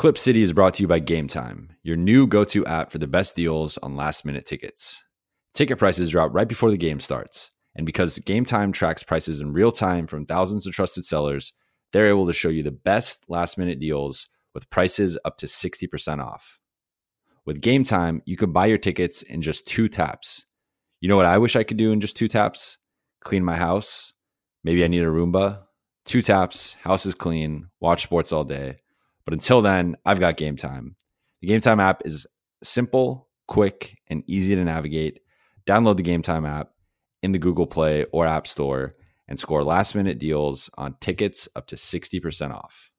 Clip City is brought to you by Game Time, your new go to app for the best deals on last minute tickets. Ticket prices drop right before the game starts. And because Game Time tracks prices in real time from thousands of trusted sellers, they're able to show you the best last minute deals with prices up to 60% off. With Game Time, you can buy your tickets in just two taps. You know what I wish I could do in just two taps? Clean my house. Maybe I need a Roomba. Two taps, house is clean, watch sports all day. But until then, I've got Game Time. The Game Time app is simple, quick, and easy to navigate. Download the Game Time app in the Google Play or App Store and score last minute deals on tickets up to 60% off.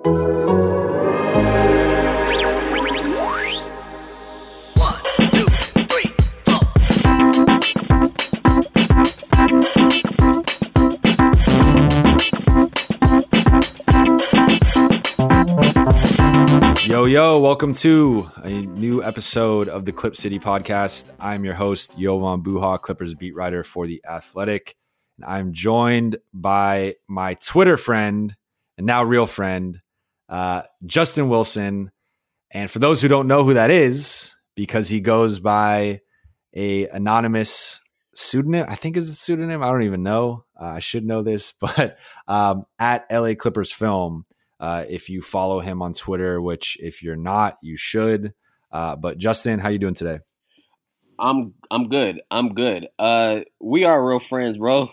Yo, yo, welcome to a new episode of the Clip City podcast. I'm your host, Jovan Buha, Clippers beat writer for The Athletic. And I'm joined by my Twitter friend and now real friend, uh, Justin Wilson. And for those who don't know who that is, because he goes by a anonymous pseudonym, I think is a pseudonym. I don't even know. Uh, I should know this, but um, at LA Clippers Film. Uh, if you follow him on Twitter, which if you're not, you should. Uh, but Justin, how you doing today? I'm I'm good. I'm good. Uh, we are real friends, bro.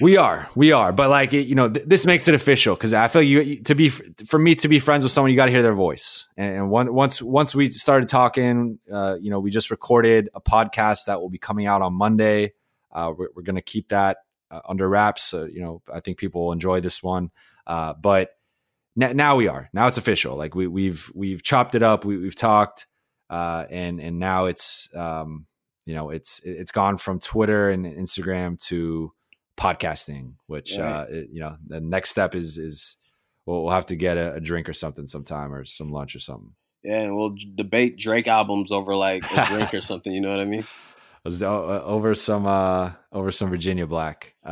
We are, we are. But like, it, you know, th- this makes it official because I feel you to be for me to be friends with someone, you got to hear their voice. And, and one, once once we started talking, uh, you know, we just recorded a podcast that will be coming out on Monday. Uh, we're we're going to keep that uh, under wraps. So, you know, I think people will enjoy this one. Uh, but now we are. Now it's official. Like we, we've we've chopped it up. We, we've talked, uh, and and now it's um, you know it's it's gone from Twitter and Instagram to podcasting. Which Right. uh, it- you know the next step is is we'll, we'll have to get a, a drink or something sometime or some lunch or something. Yeah, and we'll debate Drake albums over like a drink or something. You know what I mean? uh, over some uh over some Virginia Black.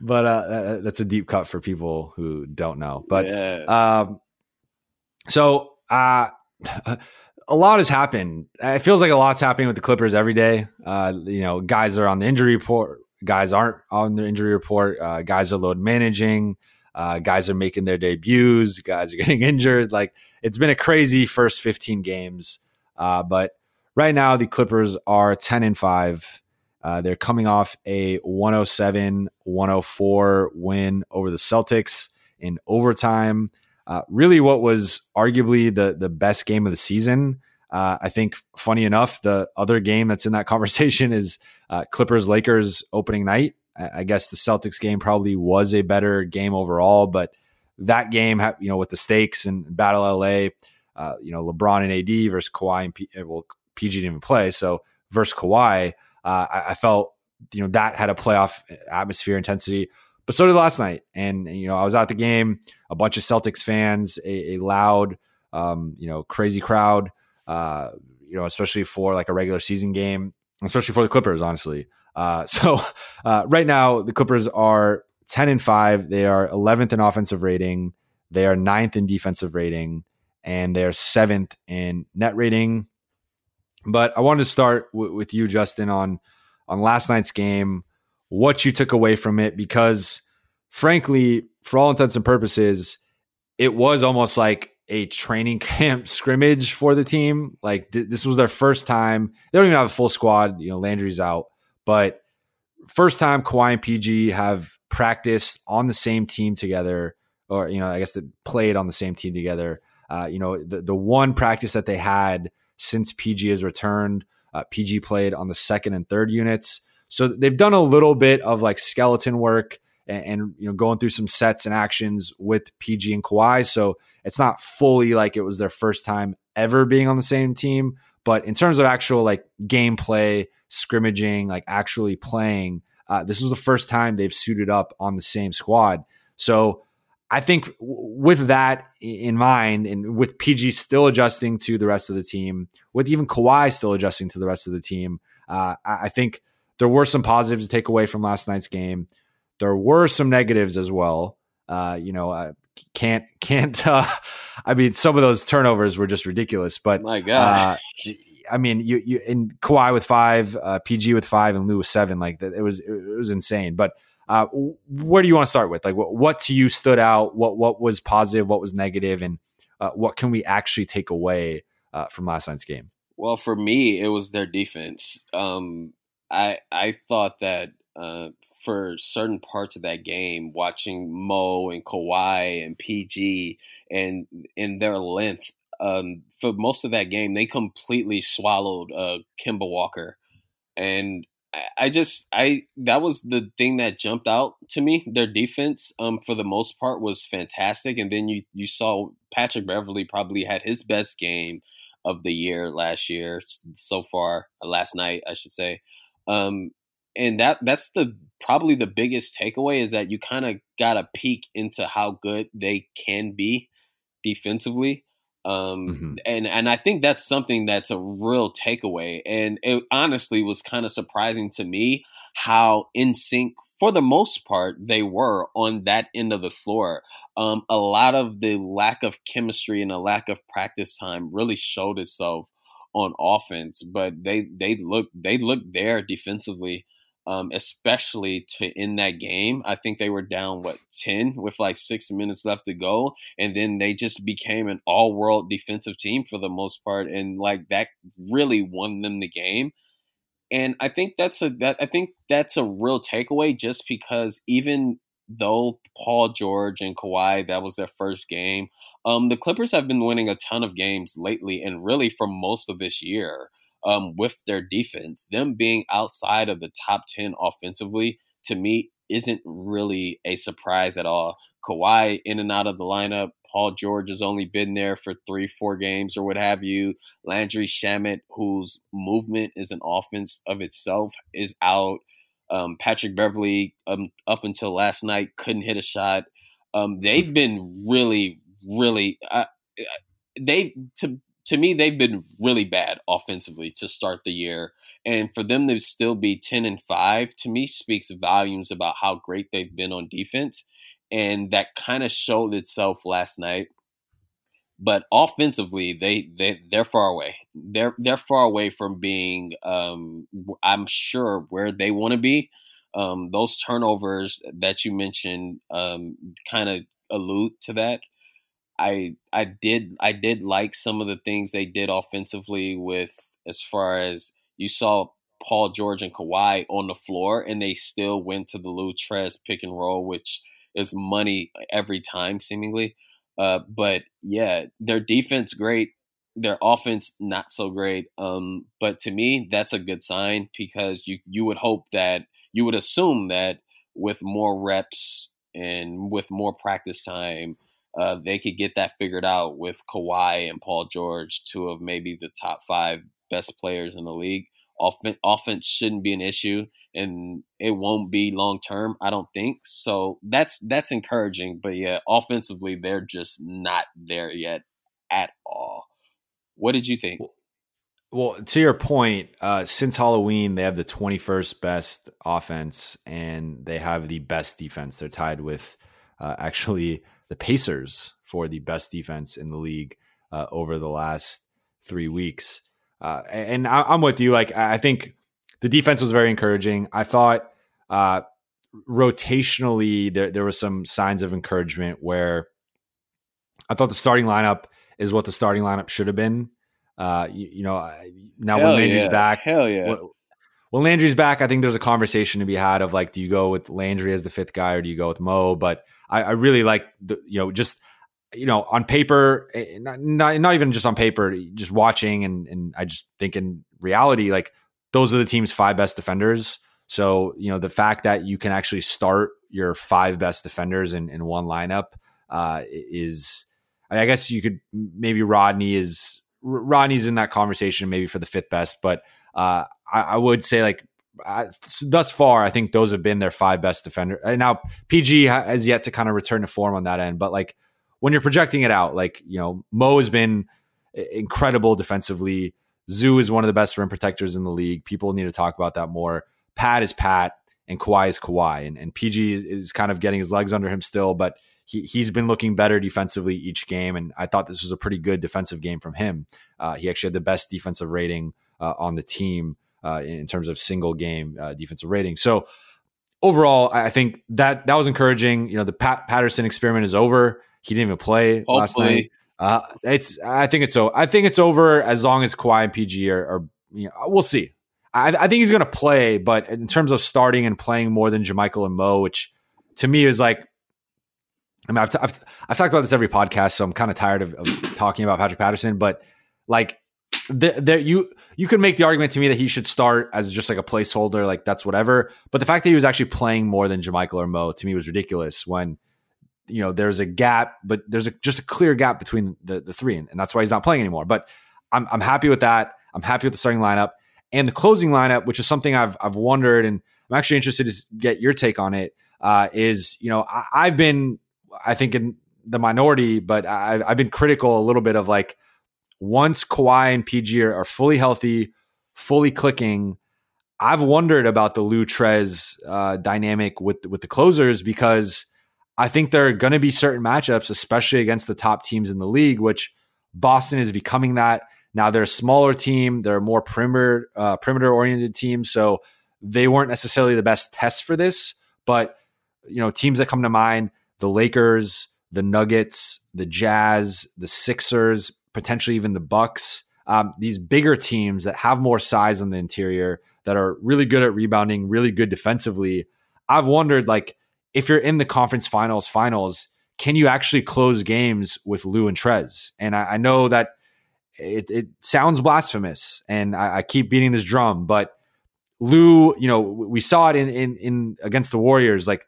But uh, that's a deep cut for people who don't know. But yeah, um, so uh, a lot has happened. It feels like a lot's happening with the Clippers every day. Uh, you know, guys are on the injury report. Guys aren't on the injury report. Uh, guys are load managing. Uh, guys are making their debuts. Guys are getting injured. Like it's been a crazy first 15 games. Uh, but right now, the Clippers are 10 and 5. Uh, they're coming off a 107 104 win over the Celtics in overtime. Uh, really, what was arguably the the best game of the season. Uh, I think, funny enough, the other game that's in that conversation is uh, Clippers Lakers opening night. I, I guess the Celtics game probably was a better game overall, but that game, you know, with the stakes and Battle LA, uh, you know, LeBron and AD versus Kawhi and P- well, PG didn't even play, so versus Kawhi, uh, I, I felt you know that had a playoff atmosphere intensity. But so did last night, and you know I was at the game, a bunch of Celtics fans, a, a loud, um, you know, crazy crowd, uh, you know, especially for like a regular season game, especially for the Clippers, honestly. Uh, so uh, right now the Clippers are ten and five. They are eleventh in offensive rating. They are ninth in defensive rating, and they are seventh in net rating. But I wanted to start w- with you, Justin, on on last night's game, what you took away from it, because frankly, for all intents and purposes, it was almost like a training camp scrimmage for the team. Like th- this was their first time. They don't even have a full squad. You know, Landry's out, but first time Kawhi and PG have practiced on the same team together, or you know, I guess they played on the same team together. Uh, you know, the the one practice that they had since PG has returned, uh, PG played on the second and third units, so they've done a little bit of like skeleton work and, and you know going through some sets and actions with PG and Kawhi. So it's not fully like it was their first time ever being on the same team, but in terms of actual like gameplay, scrimmaging, like actually playing, uh, this was the first time they've suited up on the same squad. So I think with that in mind, and with PG still adjusting to the rest of the team, with even Kawhi still adjusting to the rest of the team, uh, I I think there were some positives to take away from last night's game. There were some negatives as well. Uh, you know, uh, can't can't. Uh, I mean, some of those turnovers were just ridiculous. But My God. uh, I mean, you you in Kawhi with five, uh, PG with five, and Lou with seven. Like it was it was insane. But uh, where do you want to start with? Like, what, what to you stood out? What what was positive? What was negative? And uh, what can we actually take away uh, from last night's game? Well, for me, it was their defense. Um, I I thought that uh, for certain parts of that game, watching Mo and Kawhi and PG and in their length, um, for most of that game, they completely swallowed uh, Kemba Walker, and I- just I that was the thing that jumped out to me. Their defense, um, for the most part, was fantastic, and then you you saw Patrick Beverley probably had his best game of the year last year so far uh, last night I should say um and that that's the probably the biggest takeaway is that you kind of got a peek into how good they can be defensively um Mhm. and and I think that's something that's a real takeaway and it honestly was kind of surprising to me how in sync for the most part they were on that end of the floor um, a lot of the lack of chemistry and a lack of practice time really showed itself on offense. But they they look they looked there defensively, um, especially to end that game. I think they were down what ten with like six minutes left to go, and then they just became an all world defensive team for the most part, and like that really won them the game. And I think that's a that I think that's a real takeaway just because even though Paul George and Kawhi, that was their first game. Um, the Clippers have been winning a ton of games lately, and really for most of this year, um, with their defense. Them being outside of the top ten offensively, to me, isn't really a surprise at all. Kawhi in and out of the lineup. Paul George has only been there for three, four games or what have you. Landry Shamet, whose movement is an offense of itself, is out. Um, Patrick Beverley, um, up until last night, couldn't hit a shot. Um, they've been really, really. Uh, they to to me, they've been really bad offensively to start the year, and for them to still be ten and five to me speaks volumes about how great they've been on defense, and that kind of showed itself last night. But offensively, they they they're far away. They're they're far away from being, um, I'm sure, where they want to be. Um, those turnovers that you mentioned um, kind of allude to that. I I did I did like some of the things they did offensively with as far as you saw Paul George and Kawhi on the floor and they still went to the Lou pick and roll, which is money every time seemingly. Uh, but yeah, their defense great, their offense not so great. Um, but to me, that's a good sign because you you would hope that you would assume that with more reps and with more practice time, uh, they could get that figured out with Kawhi and Paul George, two of maybe the top five best players in the league. Offen- offense shouldn't be an issue, and it won't be long term. I don't think so. That's that's encouraging, but yeah, offensively they're just not there yet at all. What did you think? Well, to your point, uh, since Halloween, they have the 21st best offense and they have the best defense. They're tied with uh, actually the Pacers for the best defense in the league uh, over the last three weeks. Uh, and I, I'm with you. Like, I think the defense was very encouraging. I thought uh, rotationally, there, there were some signs of encouragement where I thought the starting lineup is what the starting lineup should have been. Uh, you, you know, now when Landry's yeah. back, Hell yeah. when, when Landry's back, I think there's a conversation to be had of like, do you go with Landry as the fifth guy or do you go with Mo? But I, I really like the, you know, just you know, on paper, eh, not, not not even just on paper, just watching and and I just think in reality, like those are the team's five best defenders. So you know, the fact that you can actually start your five best defenders in in one lineup uh, is, I guess you could maybe Rodney is Rodney's in that conversation maybe for the fifth best, but uh, I, I would say like I, thus far, I think those have been their five best defender. And now PG has yet to kind of return to form on that end, but like when you're projecting it out, like you know, Mo has been incredible defensively. Zoo is one of the best rim protectors in the league. People need to talk about that more. Pat is Pat, and Kawhi is Kawhi, and, and PG is, is kind of getting his legs under him still, but he, he's been looking better defensively each game. And I thought this was a pretty good defensive game from him. Uh, he actually had the best defensive rating uh, on the team uh, in terms of single game uh, defensive rating. So overall, I think that that was encouraging. You know, the Pat Patterson experiment is over. He didn't even play Hopefully. last night. Uh, it's I think it's so I think it's over as long as Kawhi and PG are, are you know we'll see. I, I think he's going to play, but in terms of starting and playing more than JaMychal and Mo, which to me is like, I mean, I've, t- I've, I've talked about this every podcast, so I'm kind of tired of, of talking about Patrick Patterson, but like there you you could make the argument to me that he should start as just like a placeholder, like that's whatever. But the fact that he was actually playing more than JaMychal or Mo to me was ridiculous. When you know there's a gap, but there's a, just a clear gap between the the three, and, and that's why he's not playing anymore. But I'm I'm happy with that. I'm happy with the starting lineup and the closing lineup, which is something I've I've wondered, and I'm actually interested to get your take on it. Uh, is you know I, I've been I think in the minority, but I, I've been critical a little bit of like once Kawhi and PG are, are fully healthy, fully clicking. I've wondered about the Lou Trez uh, dynamic with with the closers because I think there are going to be certain matchups, especially against the top teams in the league, which Boston is becoming that. Now they're a smaller team, they're a more perimeter uh, perimeter oriented team, so they weren't necessarily the best test for this. But you know, teams that come to mind: the Lakers, the Nuggets, the Jazz, the Sixers, potentially even the Bucks. Um, these bigger teams that have more size on the interior, that are really good at rebounding, really good defensively. I've wondered, like, if you're in the conference finals, finals, can you actually close games with Lou and Trez? And I, I know that it, it, sounds blasphemous, and I, I, keep beating this drum, but Lou, you know, we saw it in in, in against the Warriors, like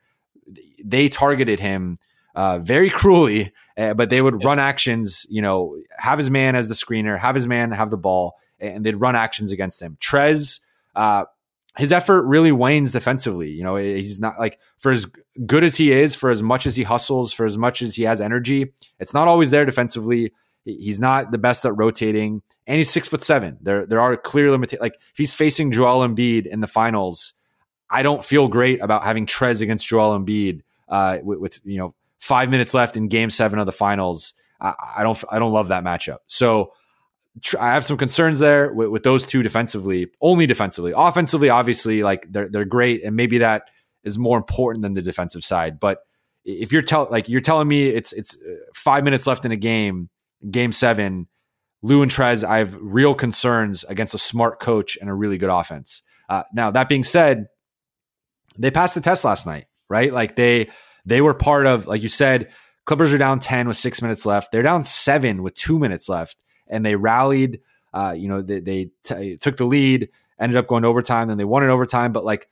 they targeted him uh, very cruelly, uh, but they would run actions, you know, have his man as the screener, have his man have the ball, and they'd run actions against him. Trez, uh, his effort really wanes defensively. You know, he's not like for as good as he is, for as much as he hustles, for as much as he has energy, it's not always there defensively. He's not the best at rotating, and he's six foot seven. There, there are clear limitations. Like if he's facing Joel Embiid in the finals, I don't feel great about having Trez against Joel Embiid uh, with, with, you know five minutes left in Game Seven of the finals. I, I don't, I don't love that matchup. So tr- I have some concerns there with, with those two defensively, only defensively. Offensively, obviously, like they're they're great, and maybe that is more important than the defensive side. But if you're telling like you're telling me it's it's uh, five minutes left in a game game seven, Lou and Trez, I have real concerns against a smart coach and a really good offense. Uh, now, that being said, they passed the test last night, right? Like they they were part of, like you said, Clippers are down 10 with six minutes left. They're down seven with two minutes left, and they rallied. Uh, you know, they, they t- took the lead, ended up going to overtime, then they won in overtime. But like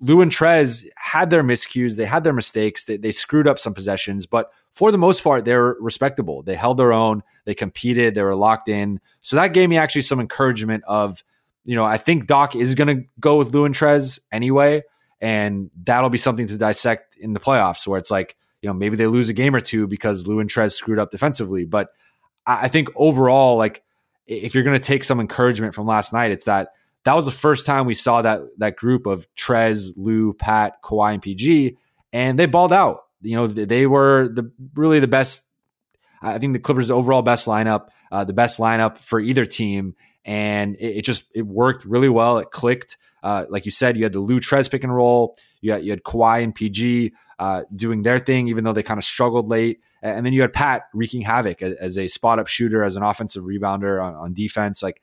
Lou and Trez had their miscues, they had their mistakes, they, they screwed up some possessions, but for the most part, they're respectable. They held their own, they competed, they were locked in. So that gave me actually some encouragement of, you know, I think Doc is going to go with Lou and Trez anyway, and that'll be something to dissect in the playoffs where it's like, you know, maybe they lose a game or two because Lou and Trez screwed up defensively. But I, think overall, like, if you're going to take some encouragement from last night, it's that that was the first time we saw that that group of Trez, Lou, Pat, Kawhi, and PG, and they balled out. You know, they were the really the best. I think the Clippers' overall best lineup, uh, the best lineup for either team, and it, it, just it worked really well. It clicked. Uh, like you said, you had the Lou Trez pick and roll. You had, you had Kawhi and PG uh, doing their thing, even though they kind of struggled late. And then you had Pat wreaking havoc as, as a spot up shooter, as an offensive rebounder on, on defense. Like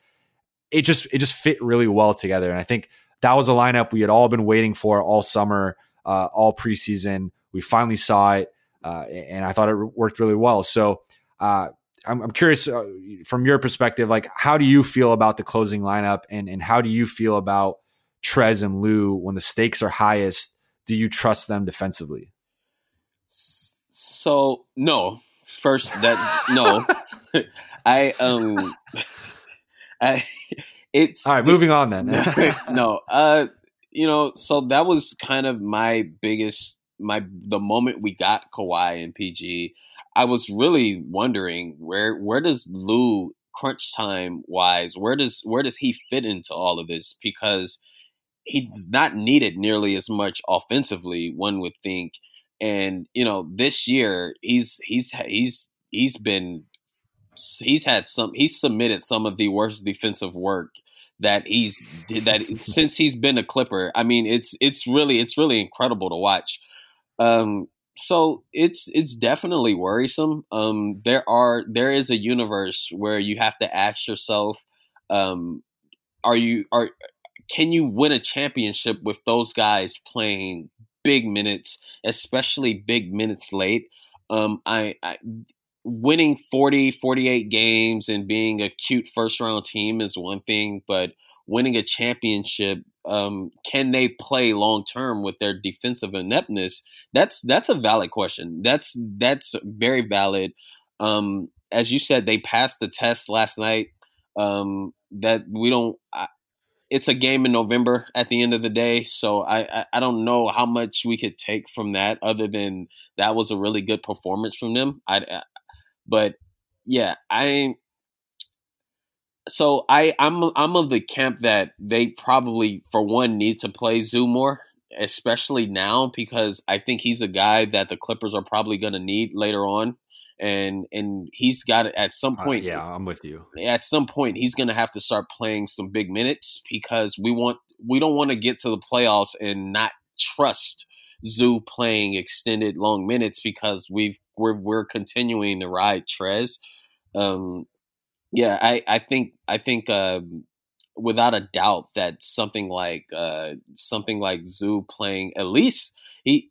it just it just fit really well together. And I think that was a lineup we had all been waiting for all summer, uh, all preseason. We finally saw it, uh, and I thought it worked really well. So uh, I'm, I'm, curious uh, from your perspective, like how do you feel about the closing lineup, and and how do you feel about Trez and Lou when the stakes are highest? Do you trust them defensively? So no. First, that no. I um I, it's all right. Moving on then. no, uh, you know, so that was kind of my biggest my the moment we got Kawhi and PG. I was really wondering where where does Lou crunch time wise where does where does he fit into all of this because he's not needed nearly as much offensively one would think And you know, this year he's he's he's he's been he's had some he's submitted some of the worst defensive work that he's that since he's been a Clipper. I mean, it's it's really it's really incredible to watch. Um, so it's it's definitely worrisome. Um, there are there is a universe where you have to ask yourself, um, are you are can you win a championship with those guys playing big minutes, especially big minutes late? Um, I, I winning 40, 48 games and being a cute first round team is one thing, but winning a championship, um, can they play long term with their defensive ineptness? That's that's a valid question. That's that's very valid. Um, as you said, they passed the test last night. Um, that we don't. I, it's a game in November at the end of the day, so I, I, I don't know how much we could take from that other than that was a really good performance from them. I, but yeah, I so I I'm I'm of the camp that they probably for one need to play Zoo more, especially now because I think he's a guy that the Clippers are probably going to need later on. And and he's got it at some Uh, point. yeah, I'm with you. At some point, he's going to have to start playing some big minutes because we want we don't want to get to the playoffs and not trust Zoo playing extended long minutes because we've we're we're continuing to ride Trez. Um, yeah, I I think I think um, without a doubt that something like uh, something like Zoo playing at least he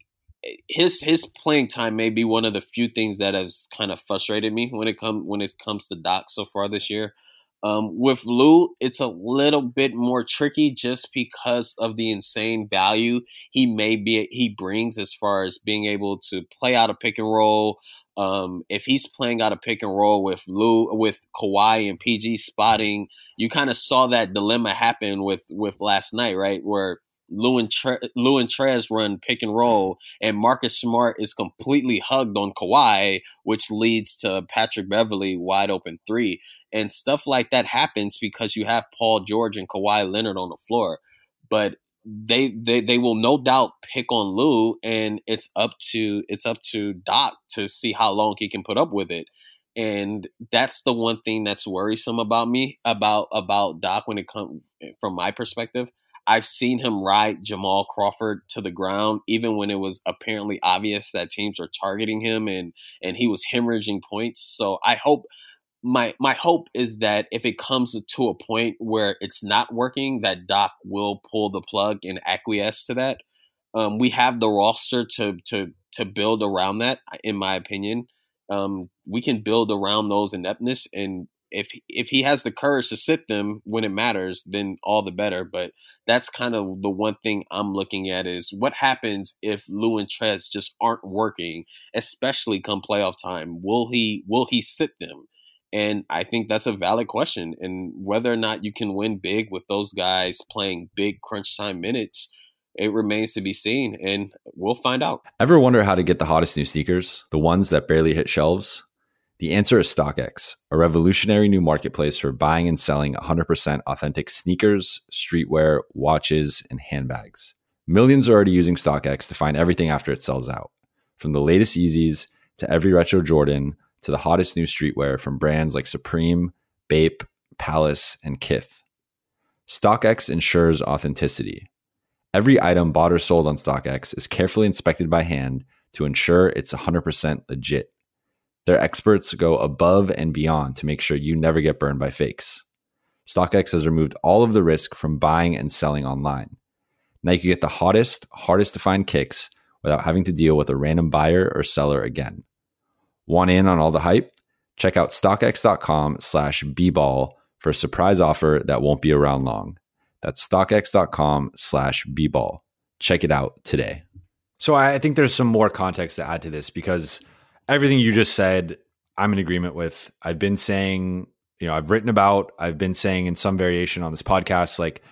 his his playing time may be one of the few things that has kind of frustrated me when it come when it comes to Doc so far this year. Um, with Lou, it's a little bit more tricky just because of the insane value he may be he brings as far as being able to play out a pick and roll. Um, if he's playing out a pick and roll with Lou with Kawhi and PG spotting, you kind of saw that dilemma happen with with last night, right? Where Lou and Tre- Lou and Trez run pick and mm. roll, and Marcus Smart is completely hugged on Kawhi, which leads to Patrick Beverley wide open three and stuff like that happens because you have Paul George and Kawhi Leonard on the floor. But they they they will no doubt pick on Lou, and it's up to it's up to Doc to see how long he can put up with it. And that's the one thing that's worrisome about me about about Doc when it comes from my perspective. I've seen him ride Jamal Crawford to the ground, even when it was apparently obvious that teams were targeting him and and he was hemorrhaging points. So I hope my my hope is that if it comes to a point where it's not working, that Doc will pull the plug and acquiesce to that. Um, we have the roster to to to build around that, in my opinion. Um, we can build around those ineptness, and if if he has the courage to sit them when it matters, then all the better. But that's kind of the one thing I'm looking at is what happens if Lou and Trez just aren't working, especially come playoff time. Will he will he sit them? And I think that's a valid question. And whether or not you can win big with those guys playing big crunch time minutes, it remains to be seen. And we'll find out. Ever wonder how to get the hottest new sneakers? The ones that barely hit shelves? The answer is StockX, a revolutionary new marketplace for buying and selling 100% authentic sneakers, streetwear, watches, and handbags. Millions are already using StockX to find everything after it sells out. From the latest Yeezys to every retro Jordan to the hottest new streetwear from brands like Supreme, Bape, Palace, and Kith. StockX ensures authenticity. Every item bought or sold on StockX is carefully inspected by hand to ensure it's 100% legit. Their experts go above and beyond to make sure you never get burned by fakes. StockX has removed all of the risk from buying and selling online. Now you can get the hottest, hardest to find kicks without having to deal with a random buyer or seller again. Want in on all the hype? Check out StockX.com slash bball for a surprise offer that won't be around long. That's StockX.com slash bball. Check it out today. So I I think there's some more context to add to this because everything you just said, I'm in agreement with. I've been saying, you know, I've written about, I've been saying in some variation on this podcast, like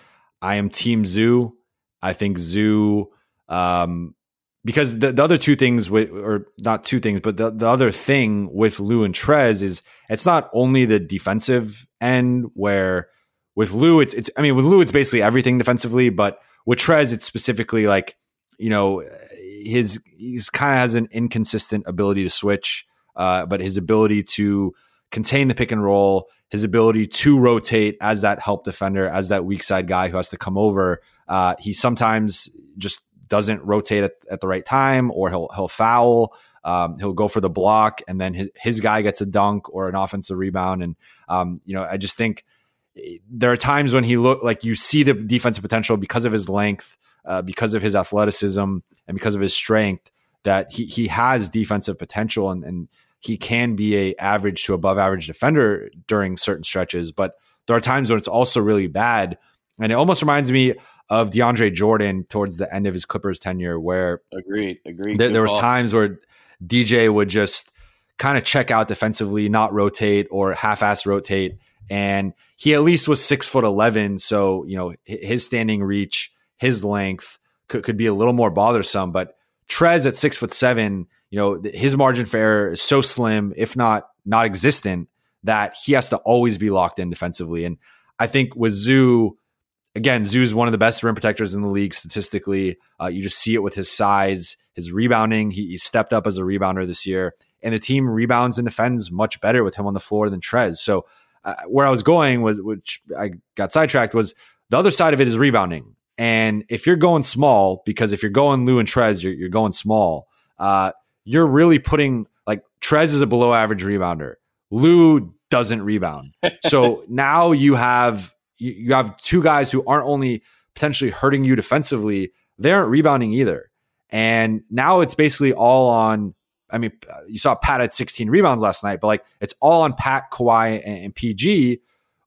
I am Team Zoo. I think Zoo, um, because the, the other two things with, or not two things, but the, the other thing with Lou and Trez is it's not only the defensive end where with Lou, it's, it's, I mean, with Lou, it's basically everything defensively, but with Trez, it's specifically like, you know, his he's kind of has an inconsistent ability to switch, uh, but his ability to contain the pick and roll, his ability to rotate as that help defender, as that weak side guy who has to come over. Uh, he sometimes just doesn't rotate at, at, the right time, or he'll he'll foul. Um, he'll go for the block, and then his, his guy gets a dunk or an offensive rebound. And um, you know, I just think there are times when he look like you see the defensive potential because of his length, uh, because of his athleticism, and because of his strength that he he has defensive potential and, and he can be a average to above average defender during certain stretches. But there are times when it's also really bad, and it almost reminds me of DeAndre Jordan towards the end of his Clippers tenure, where agreed, agreed. There, there was times where DJ would just kind of check out defensively, not rotate or half-ass rotate, and he at least was six foot eleven, so you know his standing reach, his length could, could be a little more bothersome. But Trez at six foot seven, you know his margin for error is so slim, if not not existent, that he has to always be locked in defensively. And I think with Zoo, again, Zoo's one of the best rim protectors in the league statistically. Uh, you just see it with his size, his rebounding. He, he, stepped up as a rebounder this year, and the team rebounds and defends much better with him on the floor than Trez. So uh, where I was going was, which I got sidetracked, was the other side of it is rebounding. And if you're going small, because if you're going Lou and Trez, you're, you're going small. Uh, you're really putting like Trez is a below average rebounder. Lou doesn't rebound. so now you have you have two guys who aren't only potentially hurting you defensively, they aren't rebounding either. And now it's basically all on. I mean, you saw Pat at 16 rebounds last night, but like it's all on Pat, Kawhi, and, and PG,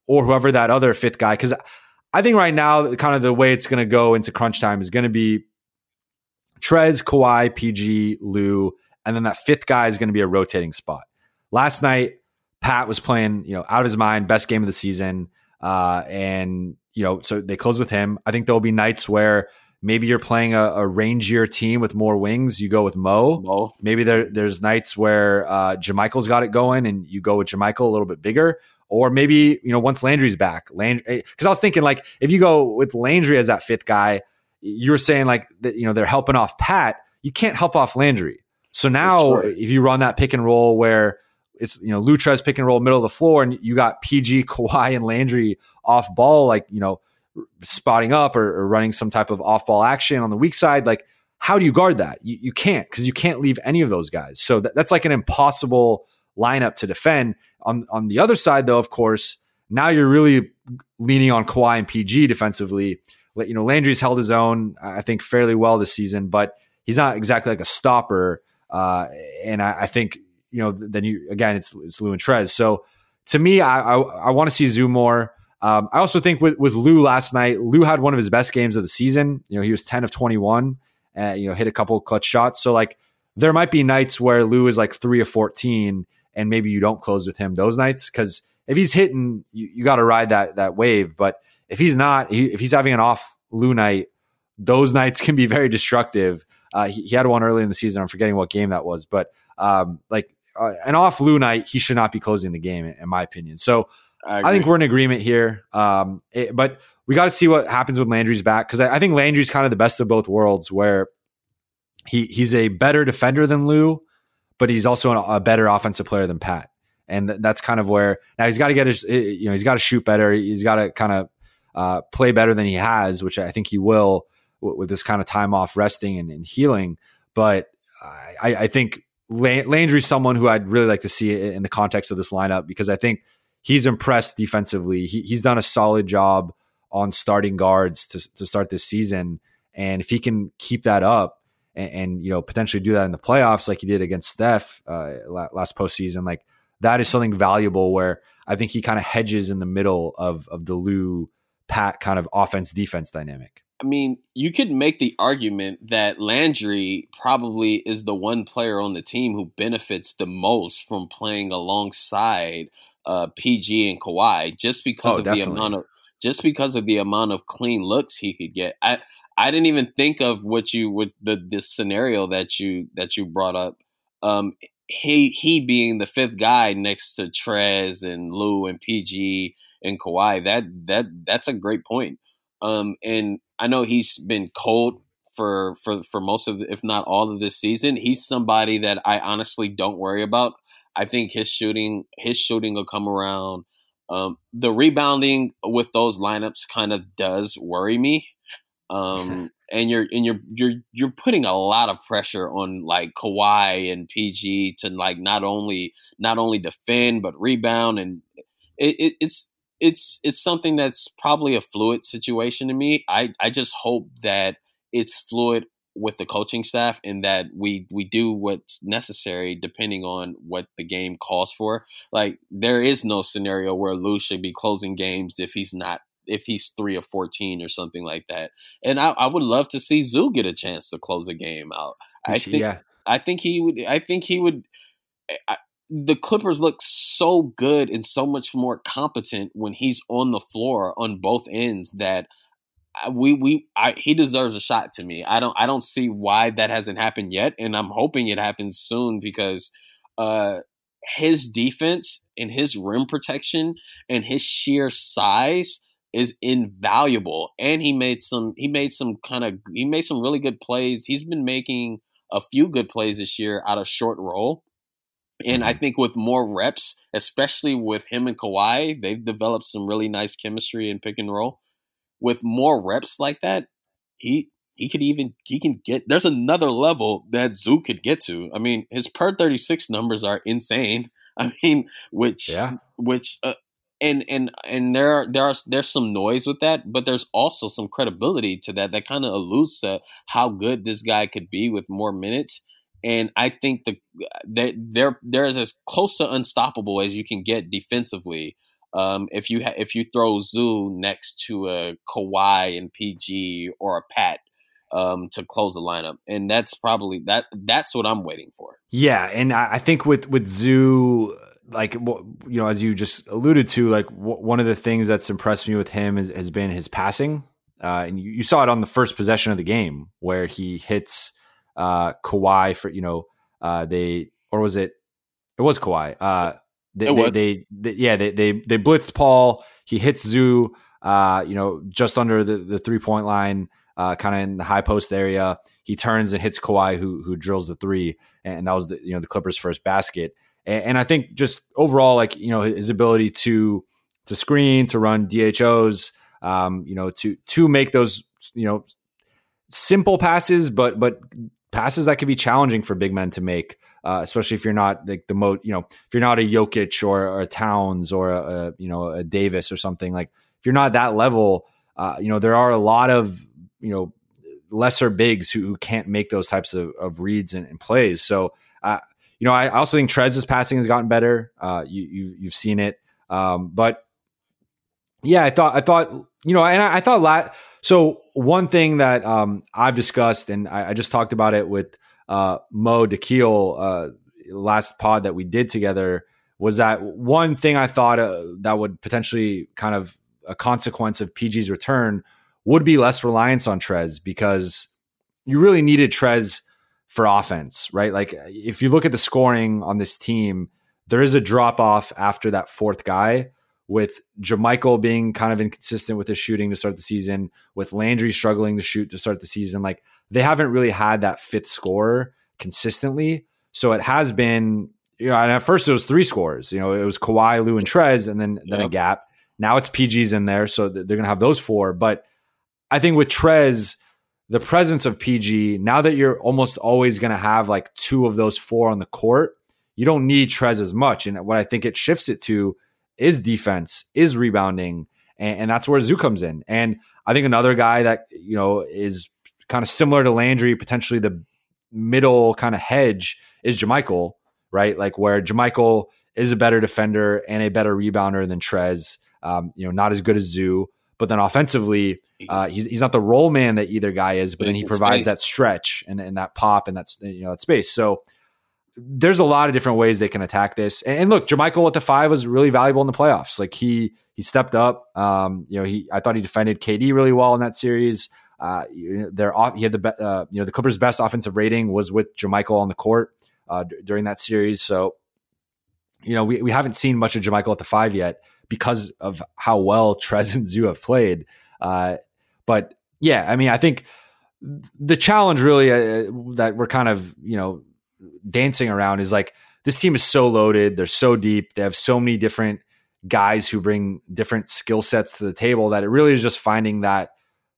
or whoever that other fifth guy. Because I think right now, kind of the way it's going to go into crunch time is going to be Trez, Kawhi, PG, Lou, and then that fifth guy is going to be a rotating spot. Last night, Pat was playing, you know, out of his mind, best game of the season. Uh, and, you know, so they close with him. I think there'll be nights where maybe you're playing a, a rangier team with more wings. You go with Mo. Mo. Maybe there, there's nights where uh, JaMychal's got it going and you go with JaMychal a little bit bigger. Or maybe, you know, once Landry's back, Landry, because eh, I was thinking like if you go with Landry as that fifth guy, you're saying like that, you know, they're helping off Pat. You can't help off Landry. So now sure. if you run that pick and roll where it's you know Lutrez pick and roll middle of the floor, and you got PG, Kawhi, and Landry off ball, like you know spotting up or, or running some type of off ball action on the weak side. Like, how do you guard that? You, you can't because you can't leave any of those guys. So that, that's like an impossible lineup to defend. On on the other side, though, of course, now you're really leaning on Kawhi and PG defensively. You know, Landry's held his own, I think, fairly well this season, but he's not exactly like a stopper. Uh, and I, I, think you know, then you again, it's it's Lou and Trez. So to me, I I, I want to see Zoo more. Um, I also think with with Lou last night, Lou had one of his best games of the season. You know, he was ten of twenty one. Uh, you know, hit a couple clutch shots. So like, there might be nights where Lou is like three of fourteen, and maybe you don't close with him those nights because if he's hitting, you, you got to ride that that wave. But if he's not, he, if he's having an off Lou night, those nights can be very destructive. Uh, he, he, had one early in the season. I'm forgetting what game that was, but um, like uh, an off Lou night, he should not be closing the game, in, my opinion. So I, I, think we're in agreement here. Um, it, but we got to see what happens when Landry's back because I, I, think Landry's kind of the best of both worlds, where he he's a better defender than Lou, but he's also a, better offensive player than Pat, and th- that's kind of where now he's got to get his you know he's got to shoot better. He's got to kind of uh, play better than he has, which I think he will w- with this kind of time off resting and, and healing. But I, I think Landry's someone who I'd really like to see in the context of this lineup because I think he's impressed defensively. He, he's done a solid job on starting guards to, to start this season. And if he can keep that up and, and, you know potentially do that in the playoffs like he did against Steph uh, last postseason, like that is something valuable where I think he kind of hedges in the middle of of the Lou Pat kind of offense defense dynamic. I mean, you could make the argument that Landry probably is the one player on the team who benefits the most from playing alongside uh, PG and Kawhi, just because oh, of definitely. the amount of just because of the amount of clean looks he could get. I I didn't even think of what you with the this scenario that you that you brought up. Um, he he being the fifth guy next to Trez and Lou and PG and Kawhi. That that that's a great point. Um, and I know he's been cold for for for most of, the, if not all of this season. He's somebody that I honestly don't worry about. I think his shooting his shooting will come around. Um, the rebounding with those lineups kind of does worry me. Um, and you're and you're you're you're putting a lot of pressure on like Kawhi and PG to like not only not only defend but rebound and it, it, it's it's it's something that's probably a fluid situation to me. I I just hope that it's fluid with the coaching staff and that we we do what's necessary depending on what the game calls for. Like there is no scenario where Lou should be closing games if he's not if he's three or fourteen or something like that. And I, I would love to see Zoo get a chance to close a game out. I think yeah. I think he would. I think he would. I, the Clippers look so good and so much more competent when he's on the floor on both ends that we we I, he deserves a shot to me. I don't I don't see why that hasn't happened yet, and I'm hoping it happens soon because uh, his defense and his rim protection and his sheer size is invaluable. And he made some he made some kind of he made some really good plays. He's been making a few good plays this year out of short roll. And I think with more reps, especially with him and Kawhi, they've developed some really nice chemistry in pick and roll with more reps like that, he he could even he can get there's another level that Zoo could get to. I mean, his per 36 numbers are insane. I mean, which Yeah. which uh, and and and there are, there are there's some noise with that, but there's also some credibility to that that kind of alludes to how good this guy could be with more minutes. And I think the that they're they're as close to unstoppable as you can get defensively um, if you ha- if you throw Zoo next to a Kawhi and PG or a Pat um, to close the lineup, and that's probably that. That's what I'm waiting for. Yeah, and I I think with with Zoo, like you know, as you just alluded to, like w- one of the things that's impressed me with him is, has been his passing, uh, and you, you saw it on the first possession of the game where he hits uh, Kawhi for you know uh, they or was it it was Kawhi. Uh, they, It they, was. they, they- yeah they, they they blitzed Paul. He hits Zoo, uh, you know, just under the, the three point line, uh, kind of in the high post area. He turns and hits Kawhi, who who drills the three, and that was the you know the Clippers' first basket. And, and I think just overall, like you know, his ability to to screen, to run DHOs, um, you know, to to make those you know simple passes, but but passes that could be challenging for big men to make, uh, especially if you're not like the mo you know, if you're not a Jokic or, or a Towns or a, a you know a Davis or something like if you're not that level, uh, you know, there are a lot of you know lesser bigs who, who can't make those types of, of reads and, and plays. So, uh, you know, I also think Trez's passing has gotten better. Uh, you, you you've seen it, um, but yeah, I thought I thought you know, and I, I thought la- so. One thing that um, I've discussed, and I, I just talked about it with uh, Mo Dakhil uh, last pod that we did together, was that one thing I thought uh, that would potentially kind of a consequence of PG's return would be less reliance on Trez because you really needed Trez for offense, right? Like if you look at the scoring on this team, there is a drop off after that fourth guy with JaMychal being kind of inconsistent with his shooting to start the season, with Landry struggling to shoot to start the season. Like they haven't really had that fifth scorer consistently. So it has been, you know, and at first it was three scores. You know, it was Kawhi, Lou, and Trez, and then then a gap. Now it's PG's in there, so they're gonna have those four. But I think with Trez, the presence of PG, now that you're almost always gonna have like two of those four on the court, you don't need Trez as much. And what I think it shifts it to is defense, is rebounding, and, and that's where Zoo comes in. And I think another guy that you know is kind of similar to Landry, potentially the middle kind of hedge is JaMychal, right? Like where JaMychal is a better defender and a better rebounder than Trez. Um, you know, not as good as Zoo, but then offensively, uh, he's, he's not the role man that either guy is, but then he provides that stretch and, and that pop and that's you know that space. So there's a lot of different ways they can attack this. And, and look, JaMychal at the five was really valuable in the playoffs. Like he he stepped up. Um, you know, he I thought he defended KD really well in that series. Uh, off, he had the be- uh, you know the Clippers' best offensive rating was with JaMychal on the court uh, d- during that series. So you know we, we haven't seen much of JaMychal at the five yet because of how well Trez and Zoo have played. Uh, but yeah, I mean, I think the challenge really uh, that we're kind of you know dancing around is like this team is so loaded. They're so deep. They have so many different guys who bring different skill sets to the table that it really is just finding that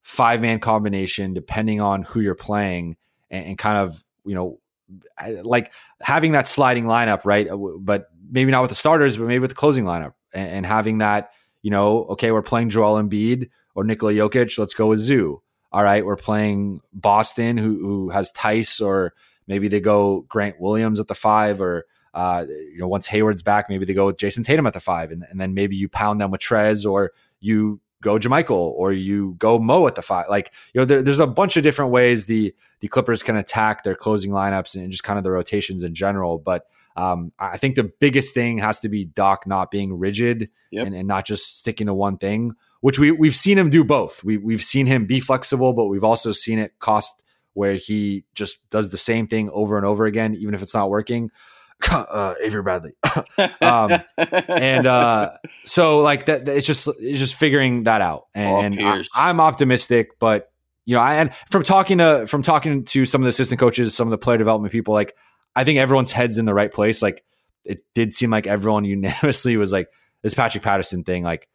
five man combination depending on who you're playing and, and kind of you know like having that sliding lineup, right? Uh, but maybe not with the starters, but maybe with the closing lineup and, and having that, you know, okay, we're playing Joel Embiid or Nikola Jokic. Let's go with Zoo. All right, we're playing Boston, who who has Theis, or maybe they go Grant Williams at the five, or uh, you know, once Hayward's back, maybe they go with Jayson Tatum at the five, and, and then maybe you pound them with Trez, or you go JaMychal, or you go Mo at the five. Like, you know, there, there's a bunch of different ways the the Clippers can attack their closing lineups and just kind of the rotations in general. But um, I think the biggest thing has to be Doc not being rigid yep. and, and, not just sticking to one thing, which we we've seen him do both. We we've seen him be flexible, but we've also seen it cost where he just does the same thing over and over again, even if it's not working. uh, Avery Bradley. um, and uh, so like that, it's just it's just figuring that out. And I, am optimistic, but you know, I and from talking to from talking to some of the assistant coaches, some of the player development people, like I think everyone's heads in the right place. Like it did seem like everyone unanimously was like this Patrick Patterson thing. Like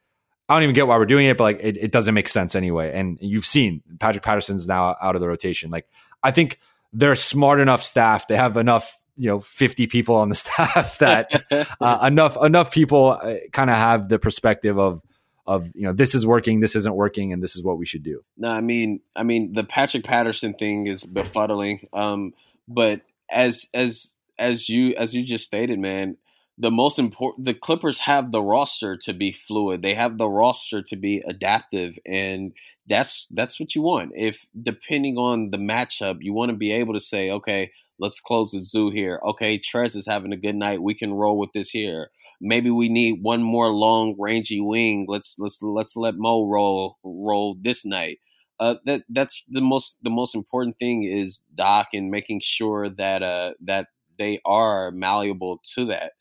I don't even get why we're doing it, but like it, it doesn't make sense anyway. And you've seen Patrick Patterson's now out of the rotation. Like I think they're smart enough staff. They have enough you know 50 people on the staff that uh, enough enough people uh, kind of have the perspective of of you know this is working this isn't working and this is what we should do no i mean i mean the patrick patterson thing is befuddling um but as as as you as you just stated man the most important the clippers have the roster to be fluid they have the roster to be adaptive and that's that's what you want if depending on the matchup you want to be able to say okay Let's close the zoo here. Okay, Trez is having a good night. We can roll with this here. Maybe we need one more long, rangy wing. Let's let's let's let Mo roll roll this night. Uh, that that's the most the most important thing is Doc and making sure that uh that they are malleable to that.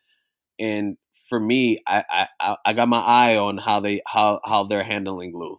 And for me, I I, I got my eye on how they how how they're handling Lou.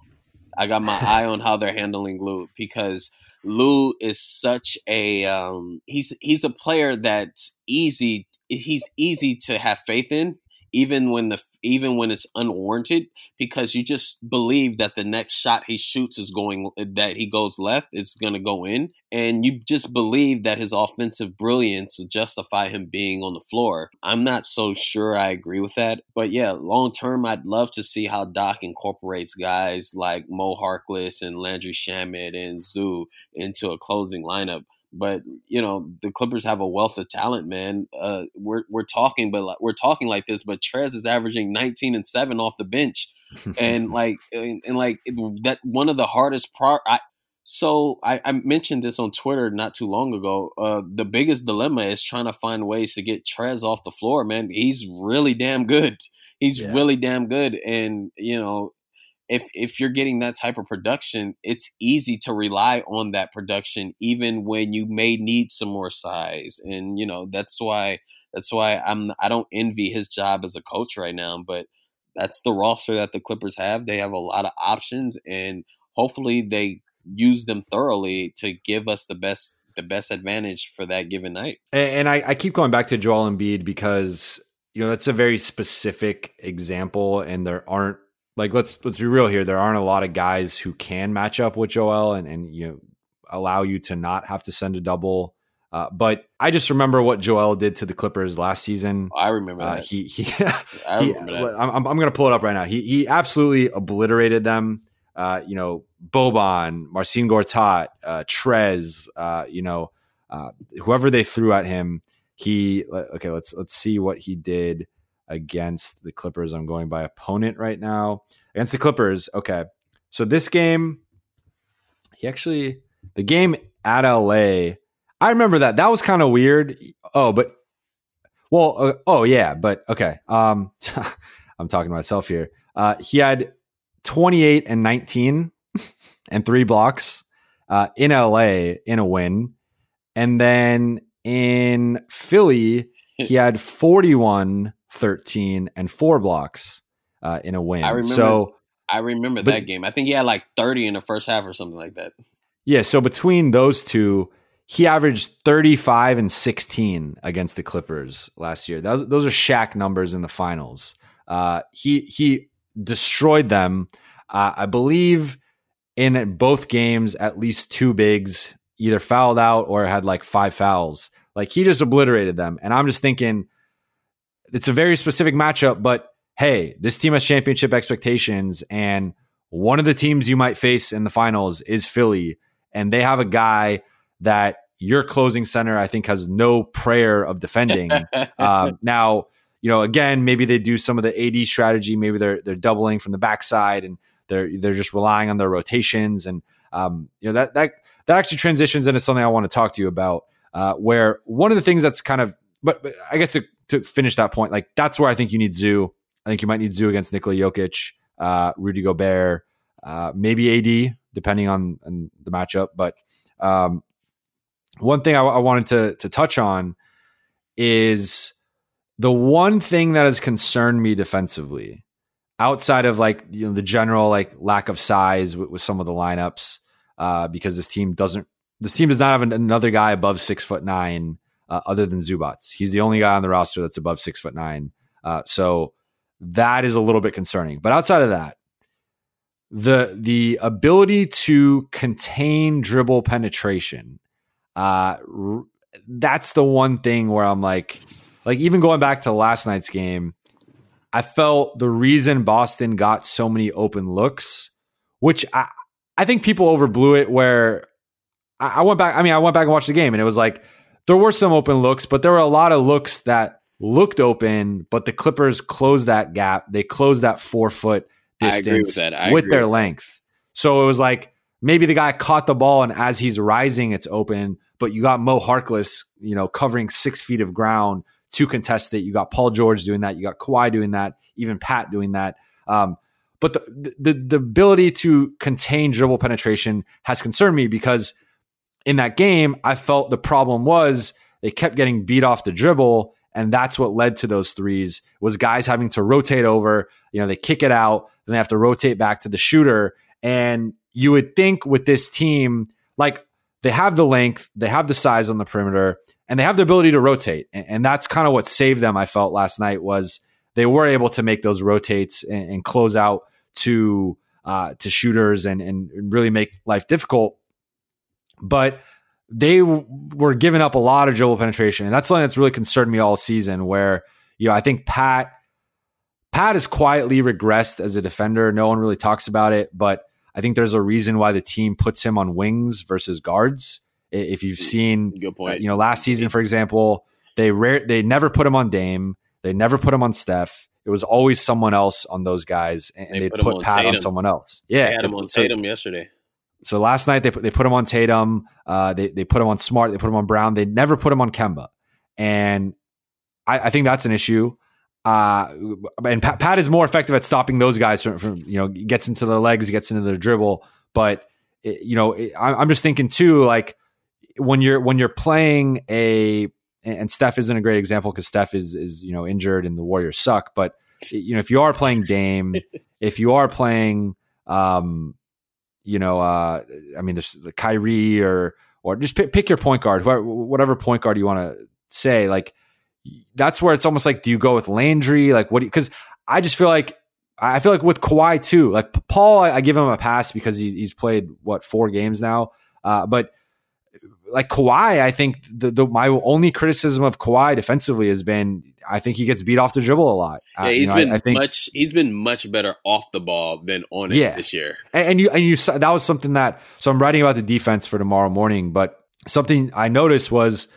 I got my eye on how they're handling Lou because Lou is such a um, he's he's a player that's easy. He's easy to have faith in, even when the even when it's unwarranted, because you just believe that the next shot he shoots is going uh, that he goes left is going to go in, and you just believe that his offensive brilliance will justify him being on the floor. I'm not so sure I agree with that, but yeah, long term, I'd love to see how Doc incorporates guys like Mo Harkless and Landry Shamet and Zoo into a closing lineup but you know the Clippers have a wealth of talent, man. Uh, we're we're talking, but we're talking like this. But Trez is averaging 19 and seven off the bench, and like and, and, like that one of the hardest part. I, so I, I, mentioned this on Twitter not too long ago. Uh, the biggest dilemma is trying to find ways to get Trez off the floor. Man, he's really damn good. He's yeah. really damn good, and you know if if you're getting that type of production, it's easy to rely on that production even when you may need some more size. And you know, that's why that's why I'm I don't envy his job as a coach right now, but that's the roster that the Clippers have. They have a lot of options and hopefully they use them thoroughly to give us the best the best advantage for that given night. And, and I, I keep going back to Joel Embiid because you know that's a very specific example, and there aren't like let's let's be real here. There aren't a lot of guys who can match up with Joel and and you know allow you to not have to send a double. Uh, but I just remember what Joel did to the Clippers last season. I remember uh, that. He he, I he that. I'm, I'm going to pull it up right now. He he absolutely obliterated them. Uh, you know, Boban, Marcin Gortat, uh, Trez, uh, you know, uh, whoever they threw at him, he okay. Let's let's see what he did against the Clippers. I'm going by opponent right now. Against the Clippers. Okay. So this game, he actually, the game at LA, I remember that. That was kind of weird. Oh, but, well, uh, oh, yeah. But okay. Um, I'm talking to myself here. Uh, he had 28 and 19 and three blocks uh, in LA in a win. And then in Philly, he had 41 13 and four blocks uh, in a win. I remember, so I remember but, that game. I think he had like 30 in the first half or something like that. Yeah, so between those two, he averaged 35 and 16 against the Clippers last year. Those, those are Shaq numbers in the finals. Uh, he he destroyed them. Uh, I believe in both games, at least two bigs either fouled out or had like five fouls. Like he just obliterated them. And I'm just thinking it's a very specific matchup, but hey, this team has championship expectations. And one of the teams you might face in the finals is Philly. And they have a guy that your closing center, I think, has no prayer of defending. um, now, you know, again, maybe they do some of the AD strategy. Maybe they're they're doubling from the backside and they're they're just relying on their rotations. And um, you know that that that actually transitions into something I want to talk to you about. Uh, where one of the things that's kind of, but, but I guess to, to finish that point, like that's where I think you need Zoo. I think you might need Zoo against Nikola Jokic, uh, Rudy Gobert, uh, maybe AD, depending on, on the matchup. But um, one thing I, I wanted to to touch on is the one thing that has concerned me defensively, outside of like you know the general like lack of size with, with some of the lineups, uh, because this team doesn't this team does not have another guy above six foot nine uh, other than Zubac. He's the only guy on the roster that's above six foot nine. Uh, so that is a little bit concerning. But outside of that, the the ability to contain dribble penetration, uh, r- that's the one thing where I'm like, like even going back to last night's game, I felt the reason Boston got so many open looks, which I I think people overblew it. Where I, I went back, I mean, I went back and watched the game, and it was like there were some open looks, but there were a lot of looks that looked open, but the Clippers closed that gap. They closed that four foot with distance with agree their length. So it was like maybe the guy caught the ball and as he's rising, it's open, but you got Mo Harkless, you know, covering six feet of ground to contest it. You got Paul George doing that. You got Kawhi doing that. Even Pat doing that. Um, but the, the the ability to contain dribble penetration has concerned me because in that game, I felt the problem was they kept getting beat off the dribble, and that's what led to those threes. Was guys having to rotate over. You know, they kick it out, then they have to rotate back to the shooter. And you would think with this team, like they have the length, they have the size on the perimeter, and they have the ability to rotate. And, and that's kind of what saved them. I felt last night was they were able to make those rotates and, and close out to uh, to shooters and and really make life difficult. But they w- were giving up a lot of dribble penetration, and that's something that's really concerned me all season. Where you know I think Pat Pat has quietly regressed as a defender. No one really talks about it, but I think there's a reason why the team puts him on wings versus guards. If you've seen Good uh, point. you know, last season, for example, they rare they never put him on Dame. They never put him on Steph. It was always someone else on those guys, and They they put put, on Pat on someone else. Yeah, They had him on so, Tatum yesterday. So last night they put they put him on Tatum. Uh, they they put him on Smart. They put him on Brown. They never put him on Kemba, and I, I think that's an issue. Uh, and Pat, Pat is more effective at stopping those guys from, from you know gets into their legs, gets into their dribble. But it- you know, it, I'm just thinking too, like when you're when you're playing a and Steph isn't a great example because Steph is is you know injured and the Warriors suck. But you know, if you are playing Dame, if you are playing, um, you know, uh, I mean, there's the Kyrie or or just pick, pick your point guard, whatever point guard you want to say. Like that's where it's almost like, do you go with Landry? Like what? Because I just feel like I feel like with Kawhi too. Like Paul, I, I give him a pass because he's he's played what four games now, uh, but like Kawhi, I think the, the my only criticism of Kawhi defensively has been I think he gets beat off the dribble a lot. Uh, Yeah, you he's know, been I, think much. He's been much better off the ball than on it Yeah. this year. and, and you and you saw that was something that so I'm writing about the defense for tomorrow morning, but something I noticed was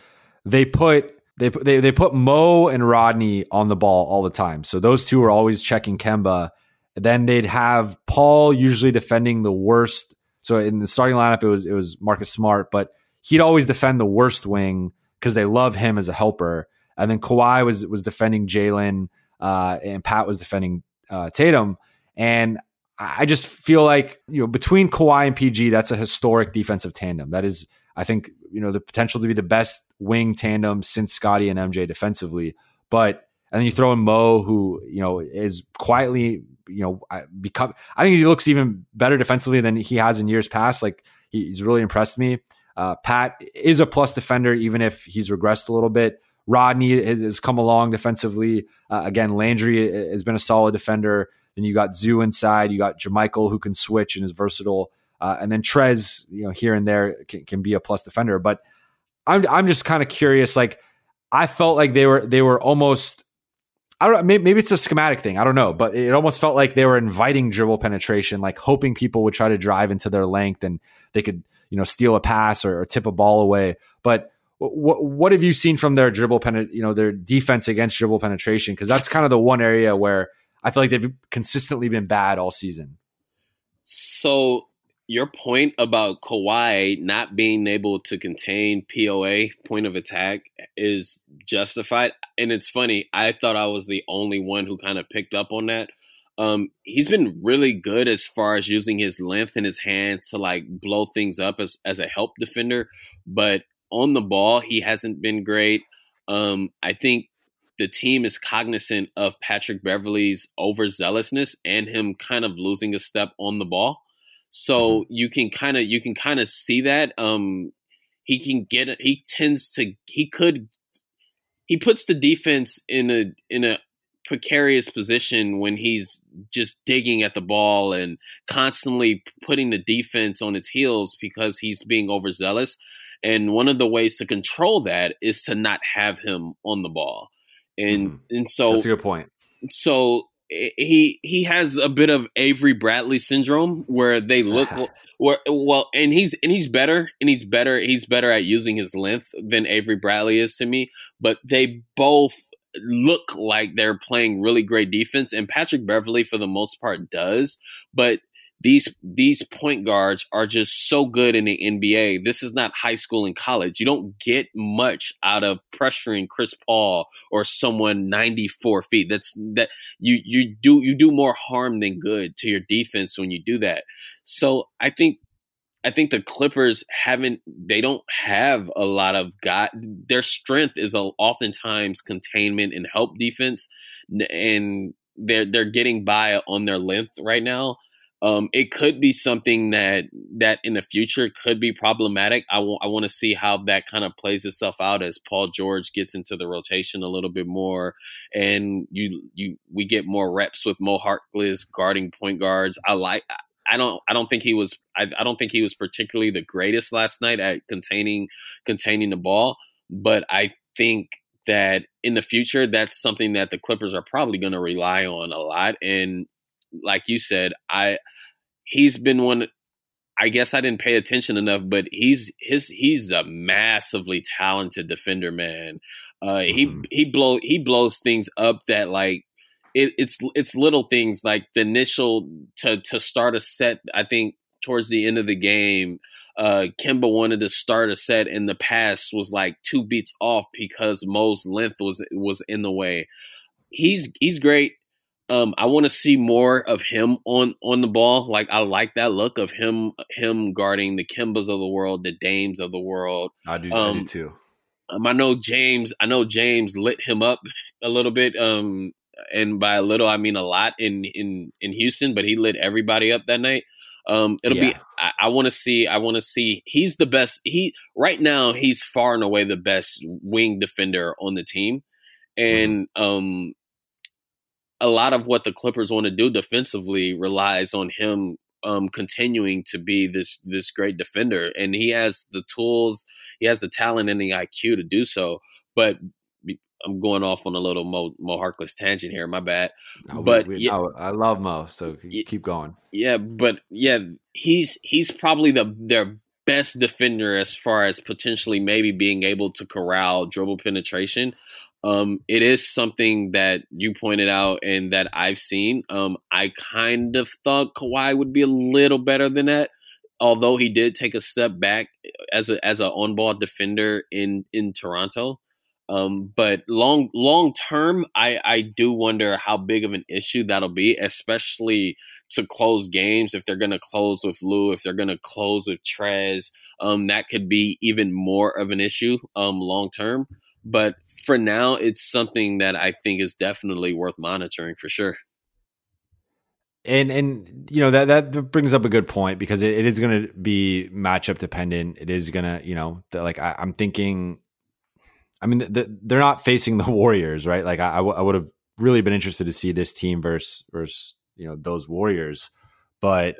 they put they put they, they put Mo and Rodney on the ball all the time. So those two are always checking Kemba. Then they'd have Paul usually defending the worst. So in the starting lineup, it was it was Marcus Smart, but he'd always defend the worst wing because they love him as a helper. And then Kawhi was was defending Jalen, uh, and Pat was defending uh, Tatum. And I just feel like you know between Kawhi and PG, that's a historic defensive tandem. That is, I think, you know, the potential to be the best wing tandem since Scotty and MJ defensively. But and then you throw in Mo, who you know is quietly, you know, become. I think he looks even better defensively than he has in years past. Like he's really impressed me. Uh, Pat is a plus defender, even if he's regressed a little bit. Rodney has, come along defensively. Uh, again, Landry has been a solid defender. Then you got Zoo inside. You got JaMychal who can switch and is versatile. Uh, and then Trez, you know, here and there can, can be a plus defender. But I'm I'm just kind of curious. Like I felt like they were they were almost. I don't know. Maybe, maybe it's a schematic thing. I don't know, but it almost felt like they were inviting dribble penetration, like hoping people would try to drive into their length and they could, you know, steal a pass or, or tip a ball away. But what what have you seen from their dribble you know, their defense against dribble penetration? Because that's kind of the one area where I feel like they've consistently been bad all season. So your point about Kawhi not being able to contain POA point of attack is justified, and it's funny. I thought I was the only one who kind of picked up on that. Um, he's been really good as far as using his length in his hands to like blow things up as as a help defender, but on the ball he hasn't been great. Um, I think the team is cognizant of Patrick Beverley's overzealousness and him kind of losing a step on the ball. So mm-hmm. you can kind of you can kind of see that um he can get he tends to he could he puts the defense in a in a precarious position when he's just digging at the ball and constantly putting the defense on its heels because he's being overzealous. And one of the ways to control that is to not have him on the ball and mm-hmm. and so that's a good point. So he he has a bit of Avery Bradley syndrome where they look where well and he's and he's better and he's better he's better at using his length than Avery Bradley is to me but they both look like they're playing really great defense and Patrick Beverley for the most part does but these these point guards are just so good in the NBA. This is not high school and college. You don't get much out of pressuring Chris Paul or someone 94 feet. That's that you you do you do more harm than good to your defense when you do that. So I think I think the Clippers haven't they don't have a lot of got their strength is oftentimes containment and help defense and they're they're getting by on their length right now um, it could be something that that in the future could be problematic. I want I want to see how that kind of plays itself out as Paul George gets into the rotation a little bit more, and you you we get more reps with Mo Harkless guarding point guards. I like. I don't. I don't think he was. I, I don't think he was particularly the greatest last night at containing containing the ball. But I think that in the future, that's something that the Clippers are probably going to rely on a lot. And like you said, I he's been one. I guess I didn't pay attention enough, but he's his he's a massively talented defender, man. Uh, mm-hmm. He he blow he blows things up that like it, it's it's little things like the initial to to start a set. I think towards the end of the game, uh, Kemba wanted to start a set in the past was like two beats off because Mo's length was was in the way. He's he's great. Um, I want to see more of him on on the ball. Like I like that look of him him guarding the Kembas of the world, the Dames of the world. I do, um, I do too. Um, I know James. I know James lit him up a little bit. Um, and by a little, I mean a lot in in in Houston. But he lit everybody up that night. Um, it'll yeah. be. I, I want to see. I want to see. He's the best. He right now. He's far and away the best wing defender on the team, and mm-hmm. um, a lot of what the Clippers want to do defensively relies on him um, continuing to be this this great defender, and he has the tools, he has the talent and the IQ to do so. But I'm going off on a little Mo, Mo Harkless tangent here. My bad. No, but we, we, yeah, I love Mo, so keep going. Yeah, but yeah, he's he's probably the their best defender as far as potentially maybe being able to corral dribble penetration. Um, it is something that you pointed out and that I've seen. Um, I kind of thought Kawhi would be a little better than that, although he did take a step back as a as an on ball defender in in Toronto. Um, but long long term, I I do wonder how big of an issue that'll be, especially to close games. If they're going to close with Lou, if they're going to close with Trez, um, that could be even more of an issue um long term. But for now, it's something that I think is definitely worth monitoring for sure. and and you know that that brings up a good point because it, it is going to be matchup dependent. It is going to you know the, like I, am thinking. I mean, the, they're not facing the Warriors, right? Like I, I, w- I would have really been interested to see this team versus versus you know those Warriors, but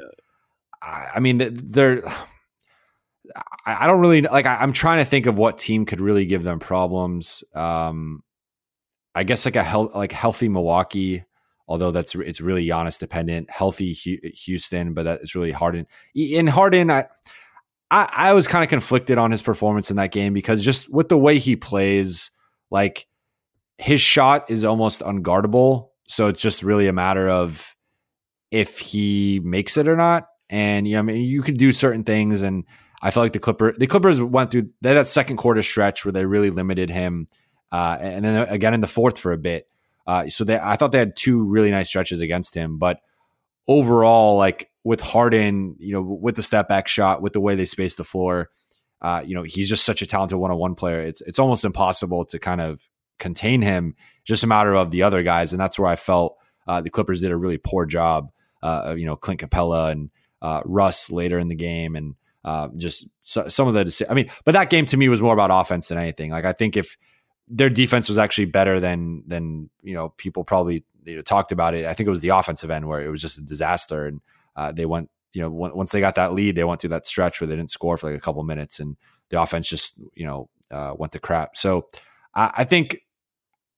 I, I mean they're. I, I don't really like. I, am trying to think of what team could really give them problems. Um, I guess like a health, like healthy Milwaukee although that's it's really Giannis dependent. Healthy Houston, but that is really Harden. In Harden, I I, I was kind of conflicted on his performance in that game because just with the way he plays, like his shot is almost unguardable. So it's just really a matter of if he makes it or not. And yeah, I mean, you could do certain things, and I felt like the Clipper the Clippers went through that second quarter stretch where they really limited him, uh, and then again in the fourth for a bit. Uh, so they, I thought they had two really nice stretches against him, but overall, like with Harden, you know, with the step back shot, with the way they space the floor, uh, you know, he's just such a talented one on one player. It's it's almost impossible to kind of contain him. Just a matter of the other guys, and that's where I felt uh, the Clippers did a really poor job. Uh, you know, Clint Capela and uh, Russ later in the game, and uh, just so, some of the. I mean, but that game to me was more about offense than anything. Like I think if their defense was actually better than than you know people probably you know, talked about it. I think it was the offensive end where it was just a disaster, and uh, they went you know once they got that lead, they went through that stretch where they didn't score for like a couple minutes, and the offense just you know uh, went to crap. So I, I think.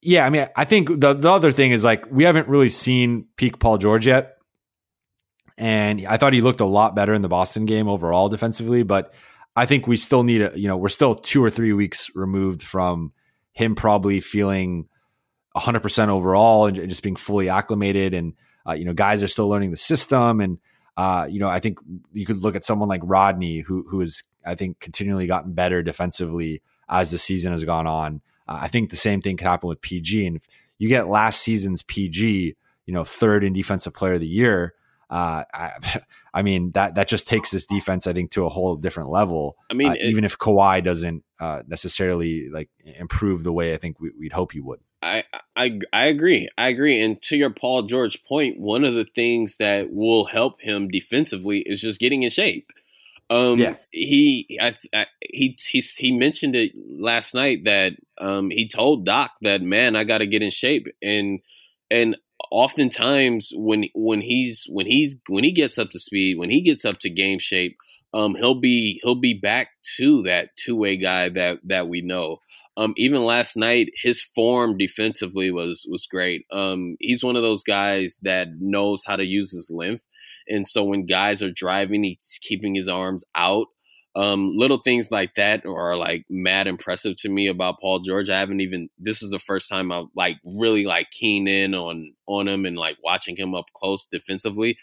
Yeah, I mean, I think the the other thing is like we haven't really seen peak Paul George yet, and I thought he looked a lot better in the Boston game overall defensively. But I think we still need a you know we're still two or three weeks removed from him probably feeling 100% overall and just being fully acclimated. And, uh, you know, guys are still learning the system. And, uh, you know, I think you could look at someone like Rodney, who, who has, I think, continually gotten better defensively as the season has gone on. Uh, I think the same thing could happen with PG. And if you get last season's PG, you know, third in defensive player of the year, uh, I, I, mean that that just takes this defense, I think, to a whole different level. I mean, uh, it, even if Kawhi doesn't uh, necessarily like improve the way I think we, would hope he would. I, I I agree. I agree. And to your Paul George point, one of the things that will help him defensively is just getting in shape. Um, yeah. he, I, I, he, he, he mentioned it last night that, um, he told Doc that, man, I got to get in shape. And, and oftentimes when when he's when he's when he gets up to speed, when he gets up to game shape, um, he'll be he'll be back to that two way guy that that we know. Um, even last night, his form defensively was was great. Um, he's one of those guys that knows how to use his length, and so when guys are driving, he's keeping his arms out. Um, little things like that are like mad impressive to me about Paul George. I haven't even this is the first time I've like really like keen in on on him and like watching him up close defensively.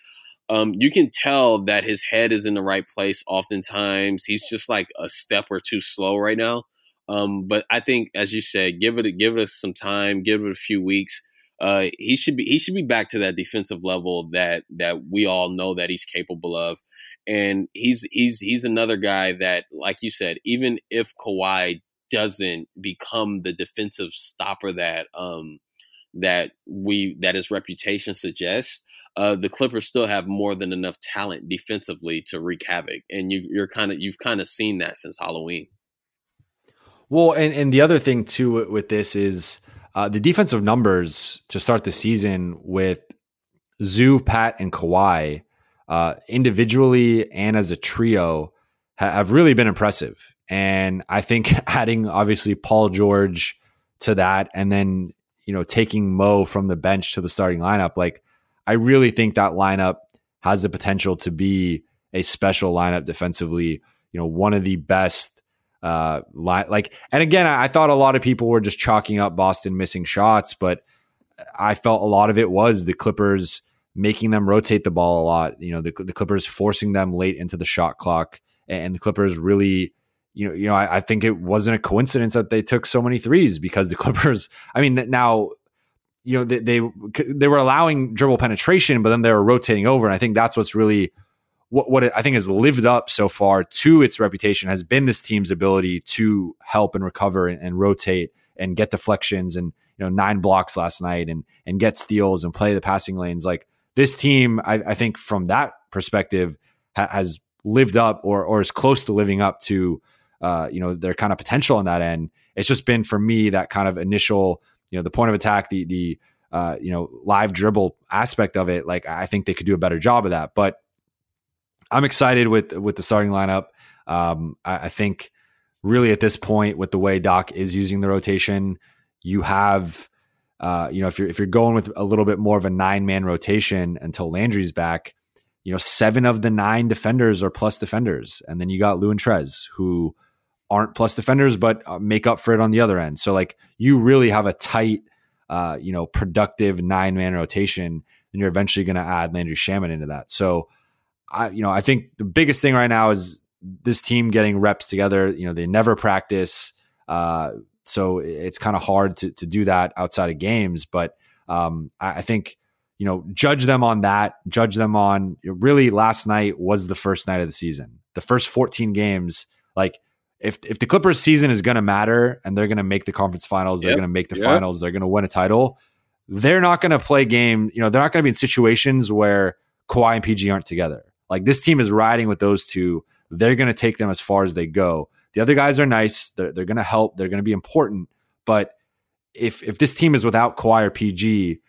Um, you can tell that his head is in the right place. Oftentimes, he's just like a step or two slow right now. Um, but I think, as you said, give it give it some time, give it a few weeks. Uh, he should be he should be back to that defensive level that that we all know that he's capable of and he's he's he's another guy that, like you said, even if Kawhi doesn't become the defensive stopper that um that we that his reputation suggests, uh, the Clippers still have more than enough talent defensively to wreak havoc, and you, you're kind of you've kind of seen that since Halloween. Well, and and the other thing too with this is uh, the defensive numbers to start the season with Zoo, Pat, and Kawhi uh, individually and as a trio ha- have really been impressive. And I think adding obviously Paul George to that and then, you know, taking Mo from the bench to the starting lineup, like I really think that lineup has the potential to be a special lineup defensively, you know, one of the best uh line like and again I, I thought a lot of people were just chalking up Boston missing shots, but I felt a lot of it was the Clippers making them rotate the ball a lot. You know, the, the Clippers forcing them late into the shot clock, and the Clippers really, you know, you know, I, I, think it wasn't a coincidence that they took so many threes because the Clippers. I mean, now, you know, they they, they were allowing dribble penetration, but then they were rotating over, and I think that's what's really. What, what I think has lived up so far to its reputation has been this team's ability to help and recover and, and rotate and get deflections and you know nine blocks last night and and get steals and play the passing lanes like this team, I, I think from that perspective, ha- has lived up or or is close to living up to uh, you know their kind of potential on that end. It's just been for me that kind of initial, you know, the point of attack, the the uh, you know live dribble aspect of it. Like I think they could do a better job of that. But I'm excited with with the starting lineup. Um, I, I think really at this point, with the way Doc is using the rotation, you have. Uh, you know, if you're if you're going with a little bit more of a nine man rotation until Landry's back, you know, seven of the nine defenders are plus defenders, and then you got Lou and Trez who aren't plus defenders but uh, make up for it on the other end. So like you really have a tight, uh, you know, productive nine man rotation, and you're eventually going to add Landry Shamet into that. So I, you know, I think the biggest thing right now is this team getting reps together. You know, they never practice. Uh, so it's kind of hard to, to do that outside of games. But um, I, I, think, you know, judge them on that, judge them on really last night was the first night of the season. The first 14 games, like if, if the Clippers season is going to matter and they're going to make the conference finals, they're going to make the yep. finals, they're going to win a title, they're not going to play game. You know, they're not going to be in situations where Kawhi and PG aren't together. Like this team is riding with those two. They're going to take them as far as they go. The other guys are nice. They're, they're going to help. They're going to be important. But if if this team is without Kawhi or PG,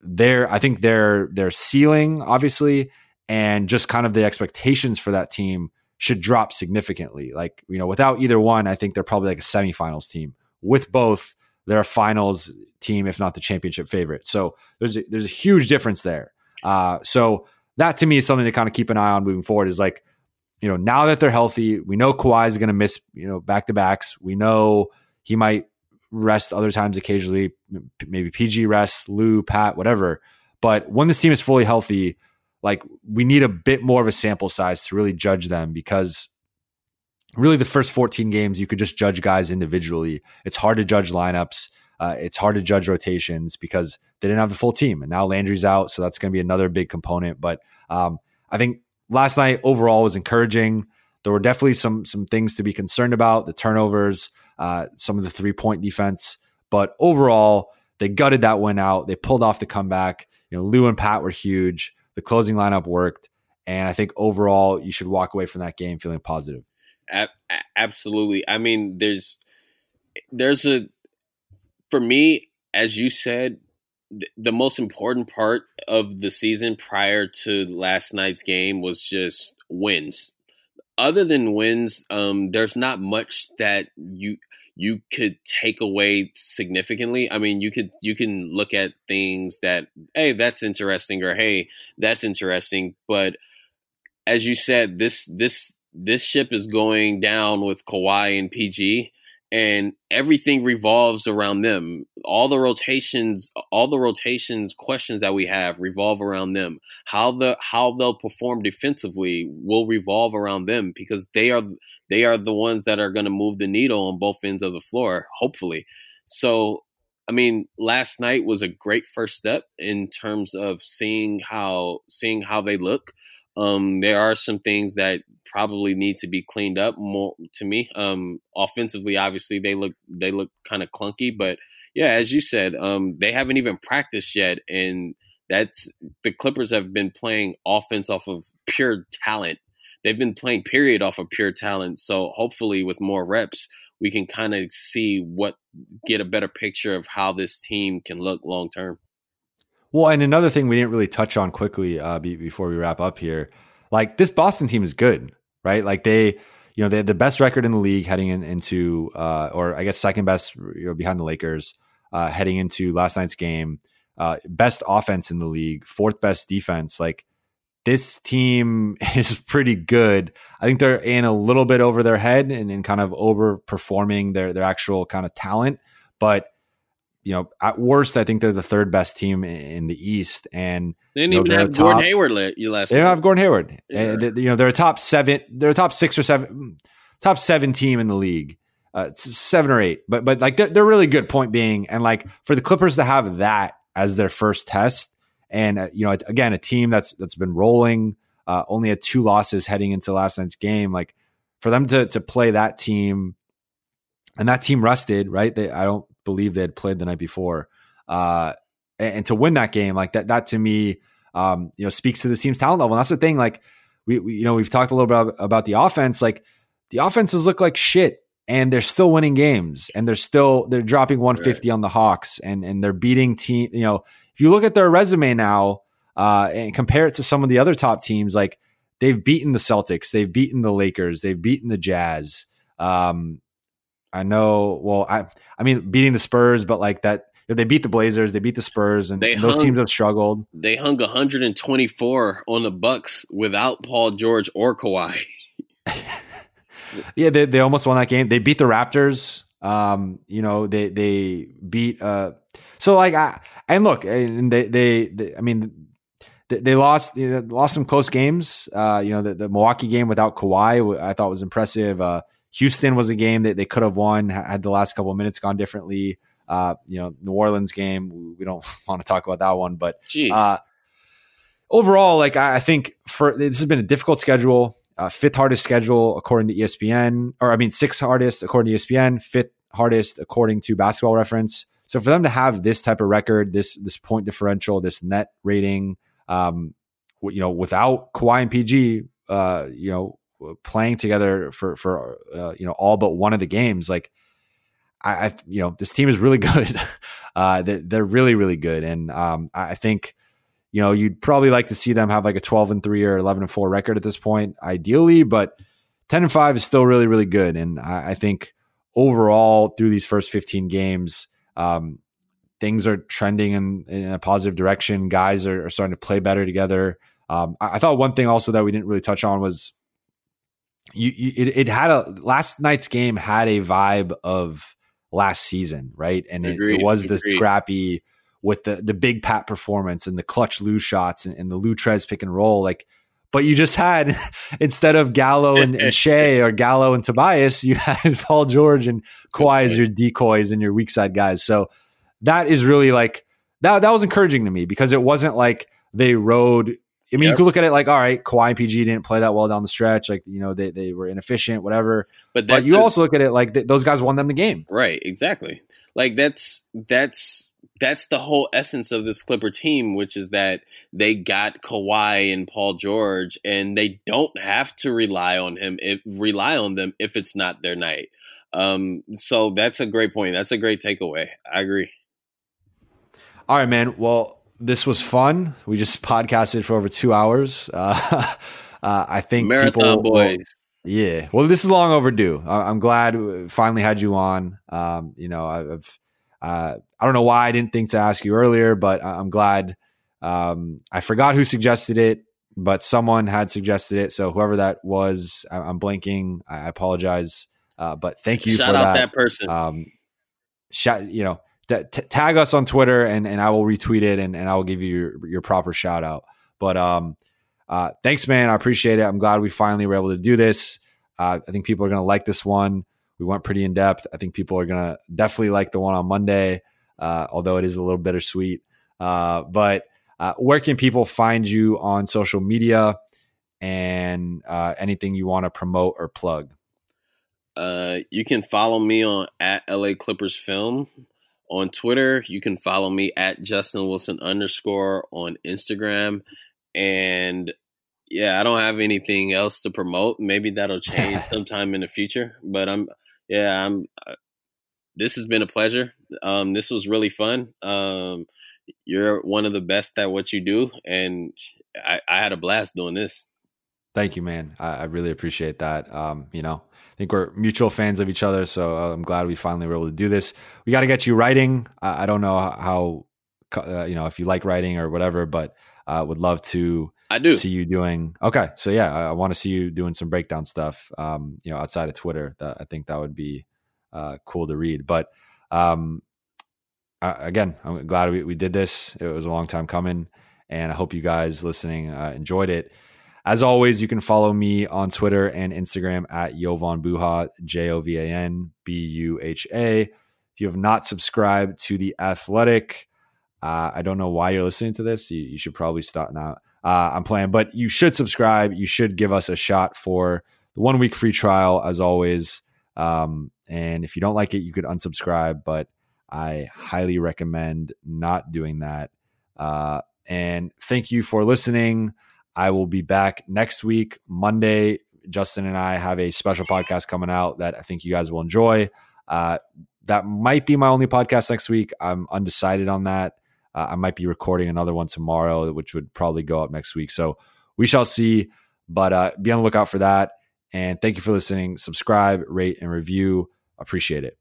their I think their their ceiling obviously and just kind of the expectations for that team should drop significantly. Like you know, without either one, I think they're probably like a semifinals team. With both, they're a finals team, if not the championship favorite. So there's a, there's a huge difference there. Uh, so that to me is something to kind of keep an eye on moving forward. Is like you know, now that they're healthy, we know Kawhi is going to miss, you know, back to backs. We know he might rest other times occasionally, maybe PG rest, Lou, Pat, whatever. But when this team is fully healthy, like we need a bit more of a sample size to really judge them because really the first 14 games you could just judge guys individually. It's hard to judge lineups. Uh, it's hard to judge rotations because they didn't have the full team, and now Landry's out, so that's going to be another big component. But um, I think last night overall was encouraging. There were definitely some some things to be concerned about, the turnovers, uh, some of the three point defense, but overall they gutted that one out. They pulled off the comeback. You know, Lou and Pat were huge. The closing lineup worked, and I think overall you should walk away from that game feeling positive. Absolutely. I mean, there's there's a for me, as you said, the most important part of the season prior to last night's game was just wins. Other than wins, um, there's not much that you you could take away significantly. I mean, you could you can look at things that hey, that's interesting, or hey, that's interesting. But as you said, this this this ship is going down with Kawhi and PG and everything revolves around them. All the rotations, all the rotations questions that we have revolve around them. How the how they'll perform defensively will revolve around them because they are they are the ones that are going to move the needle on both ends of the floor, hopefully. So, I mean, last night was a great first step in terms of seeing how seeing how they look. Um, there are some things that probably need to be cleaned up more to me. Um, offensively, obviously they look they look kind of clunky, but yeah, as you said, um, they haven't even practiced yet, and that's the Clippers have been playing offense off of pure talent. They've been playing period off of pure talent. So hopefully, with more reps, we can kind of see what get a better picture of how this team can look long term. Well, and another thing we didn't really touch on quickly uh, be, before we wrap up here, like this Boston team is good, right? Like they, you know, they had the best record in the league heading in, into, uh, or I guess second best, you know, behind the Lakers, uh, heading into last night's game. Uh, best offense in the league, fourth best defense. Like this team is pretty good. I think they're in a little bit over their head and, and kind of overperforming their their actual kind of talent, but you know, at worst, I think they're the third best team in the East, and they didn't you know, even have top, Gordon Hayward you last. They don't have Gordon Hayward. Yeah. They, you know, they're a top seven. They're a top six or seven, top seven team in the league. Uh, seven or eight, but but like they're, they're really good. Point being, and like for the Clippers to have that as their first test, and uh, you know, again, a team that's that's been rolling, uh, only had two losses heading into last night's game. Like for them to to play that team, and that team rested, right? They I don't believe they had played the night before. Uh, and, and, to win that game, like that, that to me, um, you know, speaks to the team's talent level. And that's the thing. Like we, we you know, we've talked a little bit about, about the offense. Like the offenses look like shit and they're still winning games and they're still they're dropping 150 right. on the Hawks and and they're beating team. You know, if you look at their resume now uh, and compare it to some of the other top teams, like they've beaten the Celtics, they've beaten the Lakers, they've beaten the Jazz. Um, I know. Well, I I mean beating the Spurs, but like that they beat the Blazers, they beat the Spurs, and, and those teams have struggled. They hung 124 on the Bucks without Paul George or Kawhi. yeah, they, they almost won that game. They beat the Raptors. Um, you know, they they beat. Uh, so like, I and look, and they they, they I mean, they, they lost you know, lost some close games. Uh, you know, the, the Milwaukee game without Kawhi, I thought was impressive. Uh, Houston was a game that they could have won had the last couple of minutes gone differently. Uh, you know, New Orleans game, we don't want to talk about that one, but uh, overall, like I, I think for this has been a difficult schedule uh, fifth hardest schedule according to ESPN, or I mean, sixth hardest according to ESPN, fifth hardest according to Basketball Reference. So for them to have this type of record, this this point differential, this net rating, um, you know, without Kawhi and PG, uh, you know, playing together for for uh, you know all but one of the games, like I, I you know, this team is really good. uh, they, they're really really good, and um, I think you know, you'd probably like to see them have like a 12 and 3 or 11 and 4 record at this point, ideally, but 10 and 5 is still really, really good. And I, I think overall, through these first 15 games, um, things are trending in, in, a positive direction. Guys are, are starting to play better together. Um, I, I, thought one thing also that we didn't really touch on was you, you it, it, had a last night's game had a vibe of last season, right? And it, it, was this scrappy with the the big pat performance and the clutch Lou shots and, and the Lou Trez pick and roll, like. But you just had instead of Gallo and, and Shai or Gallo and Tobias, you had Paul George and Kawhi as your decoys and your weak side guys. So that is really like that. That was encouraging to me because it wasn't like they rode I mean, yep. you could look at it like, all right, Kawhi and PG didn't play that well down the stretch. Like, you know, they, they were inefficient, whatever. But, but you a, also look at it like th- those guys won them the game. Right. Exactly. Like that's, that's that's the whole essence of this Clipper team, which is that they got Kawhi and Paul George, and they don't have to rely on him if rely on them if it's not their night. Um, so that's a great point. That's a great takeaway. I agree. All right, man. Well, this was fun. We just podcasted for over two hours. Uh, uh, I think marathon people, boys. Yeah. Well, this is long overdue. I'm glad we finally had you on. Um, you know, I've uh, I don't know why I didn't think to ask you earlier, but I'm glad. Um, I forgot who suggested it, but someone had suggested it. So whoever that was, I- am blanking. I apologize. Uh, but thank you Shout for out that. that person. Um, shout, you know, t- tag us on Twitter and, and I will retweet it and, and I will give you your, your proper shout out. But um, uh, thanks, man. I appreciate it. I'm glad we finally were able to do this. Uh, I think people are going to like this one. We went pretty in depth. I think people are gonna definitely like the one on Monday, uh, although it is a little bittersweet. Uh, but uh, where can people find you on social media and uh, anything you want to promote or plug? Uh, you can follow me on at LA Clippers Film on Twitter. You can follow me at Justin Wilson underscore on Instagram. And yeah, I don't have anything else to promote. Maybe that'll change sometime in the future. But I'm yeah, I'm. Uh, this has been a pleasure. Um, this was really fun. Um, you're one of the best at what you do, and I, I had a blast doing this. Thank you, man. I, I really appreciate that. Um, you know, I think we're mutual fans of each other, so uh, I'm glad we finally were able to do this. We got to get you writing. I, I don't know how, uh, you know, if you like writing or whatever, but uh, would love to I do see you doing. Okay, so yeah, I, I want to see you doing some breakdown stuff. Um, you know, outside of Twitter, that I think that would be uh, cool to read. But um, I, again, I'm glad we, we did this. It was a long time coming, and I hope you guys listening uh, enjoyed it. As always, you can follow me on Twitter and Instagram at Jovan Buha, J O V A N B U H A. If you have not subscribed to The Athletic, uh, I don't know why you're listening to this. You, you should probably stop now uh, I'm playing. But you should subscribe. You should give us a shot for the one week free trial, as always. Um, and if you don't like it, you could unsubscribe. But I highly recommend not doing that. Uh, and thank you for listening. I will be back next week, Monday. Justin and I have a special podcast coming out that I think you guys will enjoy. Uh, that might be my only podcast next week. I'm undecided on that. Uh, I might be recording another one tomorrow, which would probably go up next week. So we shall see. But uh, be on the lookout for that. And thank you for listening. Subscribe, rate, and review. Appreciate it.